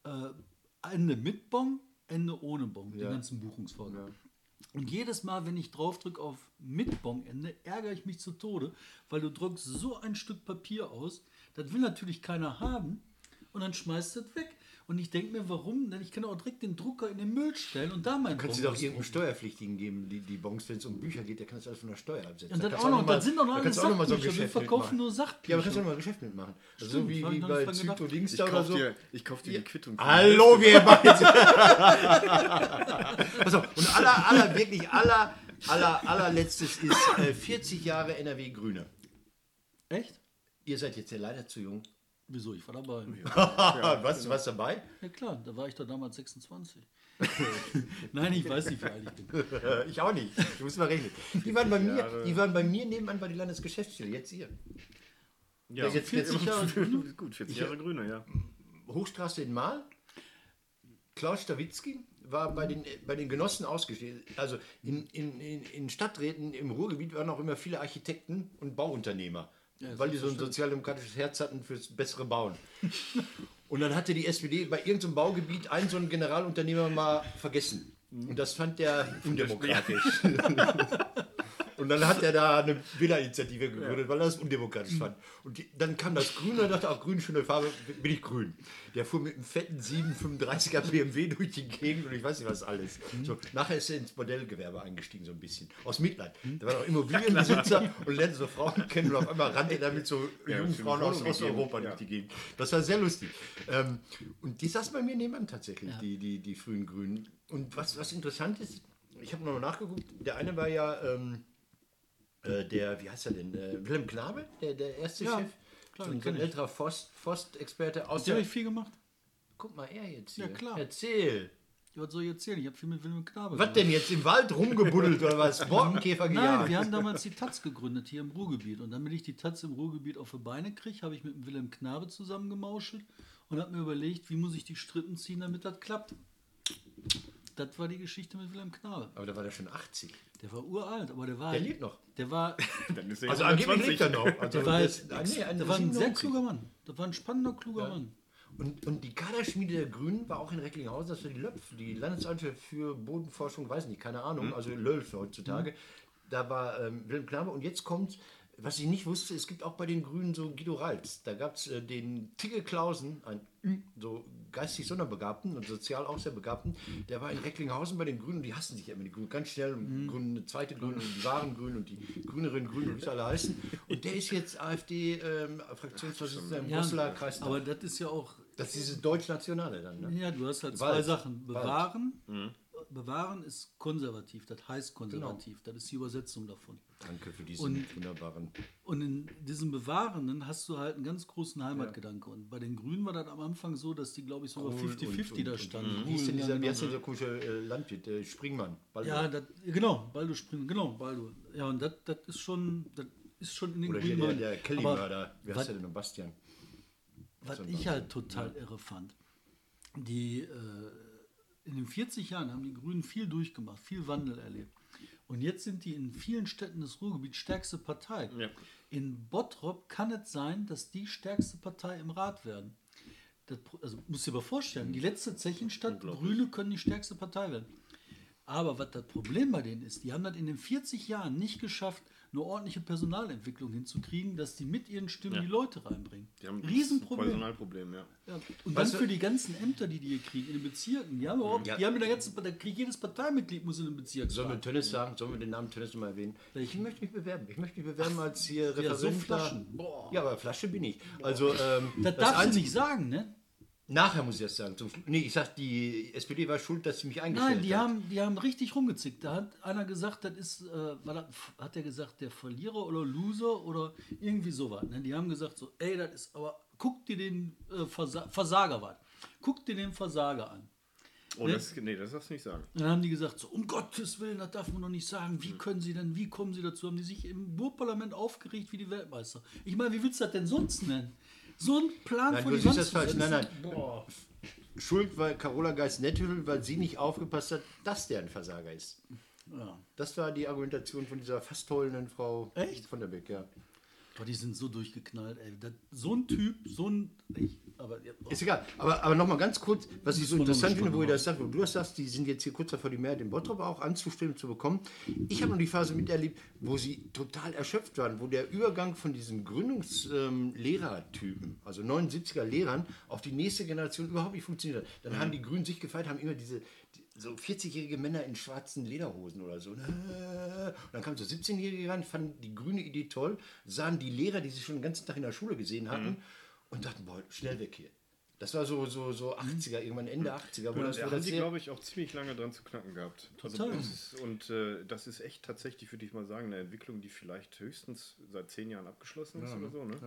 Äh, Ende mit Bon, Ende ohne Bon. Die Ja. ganzen Buchungsvorgänge. Und jedes Mal, wenn ich drauf drücke auf mit Bon-Ende, ärgere ich mich zu Tode, weil du drückst so ein Stück Papier aus, das will natürlich keiner haben und dann schmeißt das weg. Und ich denke mir, warum? Denn ich kann auch direkt den Drucker in den Müll stellen und da mein Kannst du doch irgendeinem. Steuerpflichtigen geben, die, die Bons, wenn es um Bücher geht, der kann das alles von der Steuer absetzen. Und Da dann kannst auch noch, mal- das sind doch noch da alles kannst du auch noch mal so ein Sachbücher. Wir Geschäft verkaufen mitmachen. nur Sachbücher. Ja, aber kannst du auch mal ein Geschäft mitmachen. Also so Stimmt, wie, wie bei. Zyto Dings ich da oder kauf so. dir, ich kauf dir die Quittung. Hallo, wir. Pass auf, und aller, aller, wirklich aller, aller, allerletztes ist äh, 40 Jahre NRW Grüne. Echt? Ihr seid jetzt ja leider zu jung. Wieso? Ich war dabei. was, was dabei? Ja klar, da war ich doch damals 26. Nein, ich weiß nicht, wie alt ich bin. Ich auch nicht. Ich muss mal rechnen. Die waren bei mir, die waren bei mir nebenan bei der Landesgeschäftsstelle. Jetzt ihr. Ja, jetzt 40 Jahre Grüne? Gut, 40 Jahre Grüne, ja. Hochstraße in Mahl. Klaus Stawitzki war bei den, bei den Genossen ausgestellt. Also in, in, in, in Stadträten im Ruhrgebiet waren auch immer viele Architekten und Bauunternehmer, weil die so ein sozialdemokratisches Herz hatten fürs bessere Bauen. Und dann hatte die SPD bei irgendeinem Baugebiet einen so einen Generalunternehmer mal vergessen. Und das fand der undemokratisch. Und dann hat er da eine Wählerinitiative gegründet, weil er das undemokratisch fand. Und die, dann kam das Grün und dachte, auch grün, schöne Farbe, bin ich grün. Der fuhr mit einem fetten 735er BMW durch die Gegend und ich weiß nicht was alles. So, nachher ist er ins Modellgewerbe eingestiegen, so ein bisschen. Aus Mitleid. Der war noch Immobilienbesitzer und lernte so Frauen kennen und auf einmal rannte er da mit so jungen mit so Frauen aus Osteuropa durch die Gegend. Das war sehr lustig. Ähm, und die saßen bei mir nebenan tatsächlich, die, die, die frühen Grünen. Und was, was interessant ist, ich habe noch mal nachgeguckt, der eine war ja ähm, äh, der, wie heißt er denn, äh, Wilhelm Knabe, der, der erste Ja, Chef. klar, so so ein älterer Forst- Forstexperte aus dem habe der. ich viel gemacht. Guck mal, er jetzt Ja, hier. klar. Erzähl. Was soll ich erzählen? Ich habe viel mit Wilhelm Knabe Was denn jetzt im Wald rumgebuddelt oder was? Borkenkäfer Nein, gejagt? wir haben damals die Taz gegründet hier im Ruhrgebiet. Und damit ich die Taz im Ruhrgebiet auf die Beine kriege, habe ich mit dem Wilhelm Knabe zusammengemauschelt und habe mir überlegt, wie muss ich die Strippen ziehen, damit das klappt. Das war die Geschichte mit Wilhelm Knabe. Aber da war der schon 80. Der war uralt, aber der war. Der lebt noch. Der war, Dann ist er Also jetzt angeblich 120. lebt er noch. Also der war, das- ah, nee, der war ein sehr 97. kluger Mann. Der war ein spannender, kluger Mann. Und, und die Kaderschmiede der Grünen war auch in Recklinghausen, das war die LÖPF, die Landesanstalt für Bodenforschung, weiß nicht, keine Ahnung, Mhm. also LÖLF heutzutage. Da war ähm, Wilhelm Knabe und jetzt kommt, was ich nicht wusste, es gibt auch bei den Grünen so Guido Reitz. Da gab es äh, den Tigge Klausen, ein so geistig Sonderbegabten und sozial auch sehr Begabten, der war in Recklinghausen bei den Grünen und die hassen sich ja immer, die Grünen ganz schnell und Mhm. gründen eine zweite Grüne und die wahren Grünen und die grüneren Grünen und wie sie alle heißen. Und der ist jetzt AfD-Fraktionsvorsitzender im Ja, Brüsseler Kreis. aber das ist ja auch Das ist diese Deutsch-Nationale dann, ne? Ja, du hast halt zwei. Sachen. Wald. Bewahren. Mhm. Bewahren ist konservativ, das heißt konservativ. Das ist die Übersetzung davon. Danke für diesen Und- wunderbaren. Und in diesem Bewahrenden hast du halt einen ganz großen Heimatgedanke. Und bei den Grünen war das am Anfang so, dass die, glaube ich, sogar 50-50 da standen. Wie ist denn dieser, ja, denn genau. dieser komische äh, Landwirt, der Springmann? Baldur? ja, das, genau, Baldur springen, genau, Baldur. Ja, und das, ist schon, das ist schon in den Oder Grünen. der, rein. der Kelly Aber war da. Wie heißt was- der denn? Bastian. Was ich halt total irre fand, die äh, in den 40 Jahren haben die Grünen viel durchgemacht, viel Wandel erlebt. Und jetzt sind die in vielen Städten des Ruhrgebiets stärkste Partei. Ja. In Bottrop kann es sein, dass die stärkste Partei im Rat werden. Das, also musst du dir aber vorstellen, die letzte Zechenstadt, Grüne können die stärkste Partei werden. Aber was das Problem bei denen ist, die haben das in den 40 Jahren nicht geschafft, eine ordentliche Personalentwicklung hinzukriegen, dass die mit ihren Stimmen die Leute reinbringen. Die haben Riesenproblem. Personalproblem, ja. Ja. Und Weißt dann du- für die ganzen Ämter, die die hier kriegen, in den Bezirken. Die haben, überhaupt, Ja. die haben in der ganzen, da kriegt jedes Parteimitglied muss in den Bezirk Sollen wir. Tönnes sagen? Sollen wir den Namen Tönnes nochmal erwähnen? Ich möchte mich bewerben. Ich möchte mich bewerben als hier ja, so Referent. da. Flaschen. Boah. Ja, aber Flasche bin ich. Also, ähm, Das das darfst du nicht sagen, ne? Nachher muss ich das sagen. Zum. Nee, ich sag, die SPD war schuld, dass sie mich eingestellt Nein, die hat. haben, die haben richtig rumgezickt. Da hat einer gesagt, das ist, äh, war das, hat er gesagt, der Verlierer oder Loser oder irgendwie sowas. Ne? Die haben gesagt so, ey, das ist, aber guck dir den äh, Versa Versager was. Guck dir den Versager an. Oh, das, nee, das darfst du nicht sagen. Dann haben die gesagt, so, um Gottes Willen, das darf man doch nicht sagen. Wie können sie denn, wie kommen sie dazu? Haben die sich im Burgparlament aufgeregt wie die Weltmeister. Ich meine, wie willst du das denn sonst nennen? So ein Plan Nein, vor du die siehst Wand das falsch. Nein, nein. Boah. Schuld war Carola Geist-Netthüll, weil sie nicht aufgepasst hat, dass der ein Versager ist. Ja. Das war die Argumentation von dieser fast heulenden Frau Echt? von der Beck, ja. Boah, die sind so durchgeknallt, ey. Das, so ein Typ, so ein. Ich, aber, oh. Ist egal. Aber, aber nochmal ganz kurz, was ich so interessant finde, wo ihr das sagt, wo du das sagst, die sind jetzt hier kurz davor, die Mehrheit in Bottrop auch anzustimmen, zu bekommen. Ich habe noch die Phase miterlebt, wo sie total erschöpft waren, wo der Übergang von diesen Gründungslehrertypen, also 79er Lehrern, auf die nächste Generation überhaupt nicht funktioniert hat. Dann haben die Grünen sich gefeiert, haben immer diese die, so 40-jährige Männer in schwarzen Lederhosen oder so. Und dann kamen so 17-Jährige ran, fanden die grüne Idee toll, sahen die Lehrer, die sie schon den ganzen Tag in der Schule gesehen hatten, und dachten, boah, schnell weg hier. Das war so, so, so 80er, irgendwann Ende 80er, wo Und das, da haben sie, glaube ich, auch ziemlich lange dran zu knacken gehabt. Also ist, und äh, das ist echt tatsächlich, würde ich mal sagen, eine Entwicklung, die vielleicht höchstens seit zehn Jahren abgeschlossen ist oder so. Ne?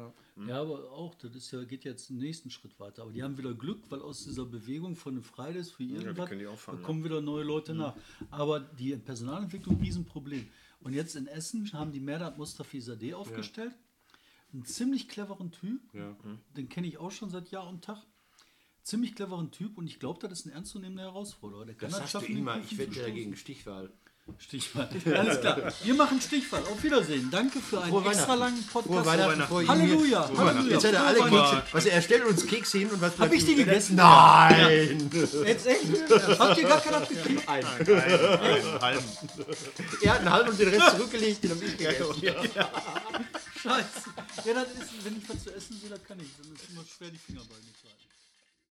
Ja, aber auch, das ist ja, geht jetzt einen nächsten Schritt weiter. Aber die haben wieder Glück, weil aus dieser Bewegung von den Fridays für irgendwas, da kommen wieder neue Leute nach. Aber die Personalentwicklung, Riesenproblem. Und jetzt in Essen haben die Merdat Mustafi Sadeh aufgestellt. Einen ziemlich cleveren Typ. Den kenne ich auch schon seit Jahr und Tag. Ziemlich cleveren Typ und ich glaube, das ist ein ernstzunehmender Herausforderer. Der kann Das das sagst du den immer, ich wette dagegen Stichwahl. Stichwahl. Alles klar. Wir machen Stichwahl. Auf Wiedersehen. Danke für einen Frohe extra langen Podcast. Frohe Weihnachten. ihm Halleluja. hier. Halleluja. Jetzt hat er alle Frohe Kekse. Was, er stellt uns Kekse hin und was Hab ich die gegessen? Nein! Jetzt echt? Habt ihr gar keinen abgekriegt? Ein. Ein halben. Er hat einen halben und den Rest zurückgelegt, den habe ich gegessen. Scheiße. Ja, das ist, wenn ich was zu essen will, das kann ich. Dann ist immer schwer, die Finger bei mir zu halten.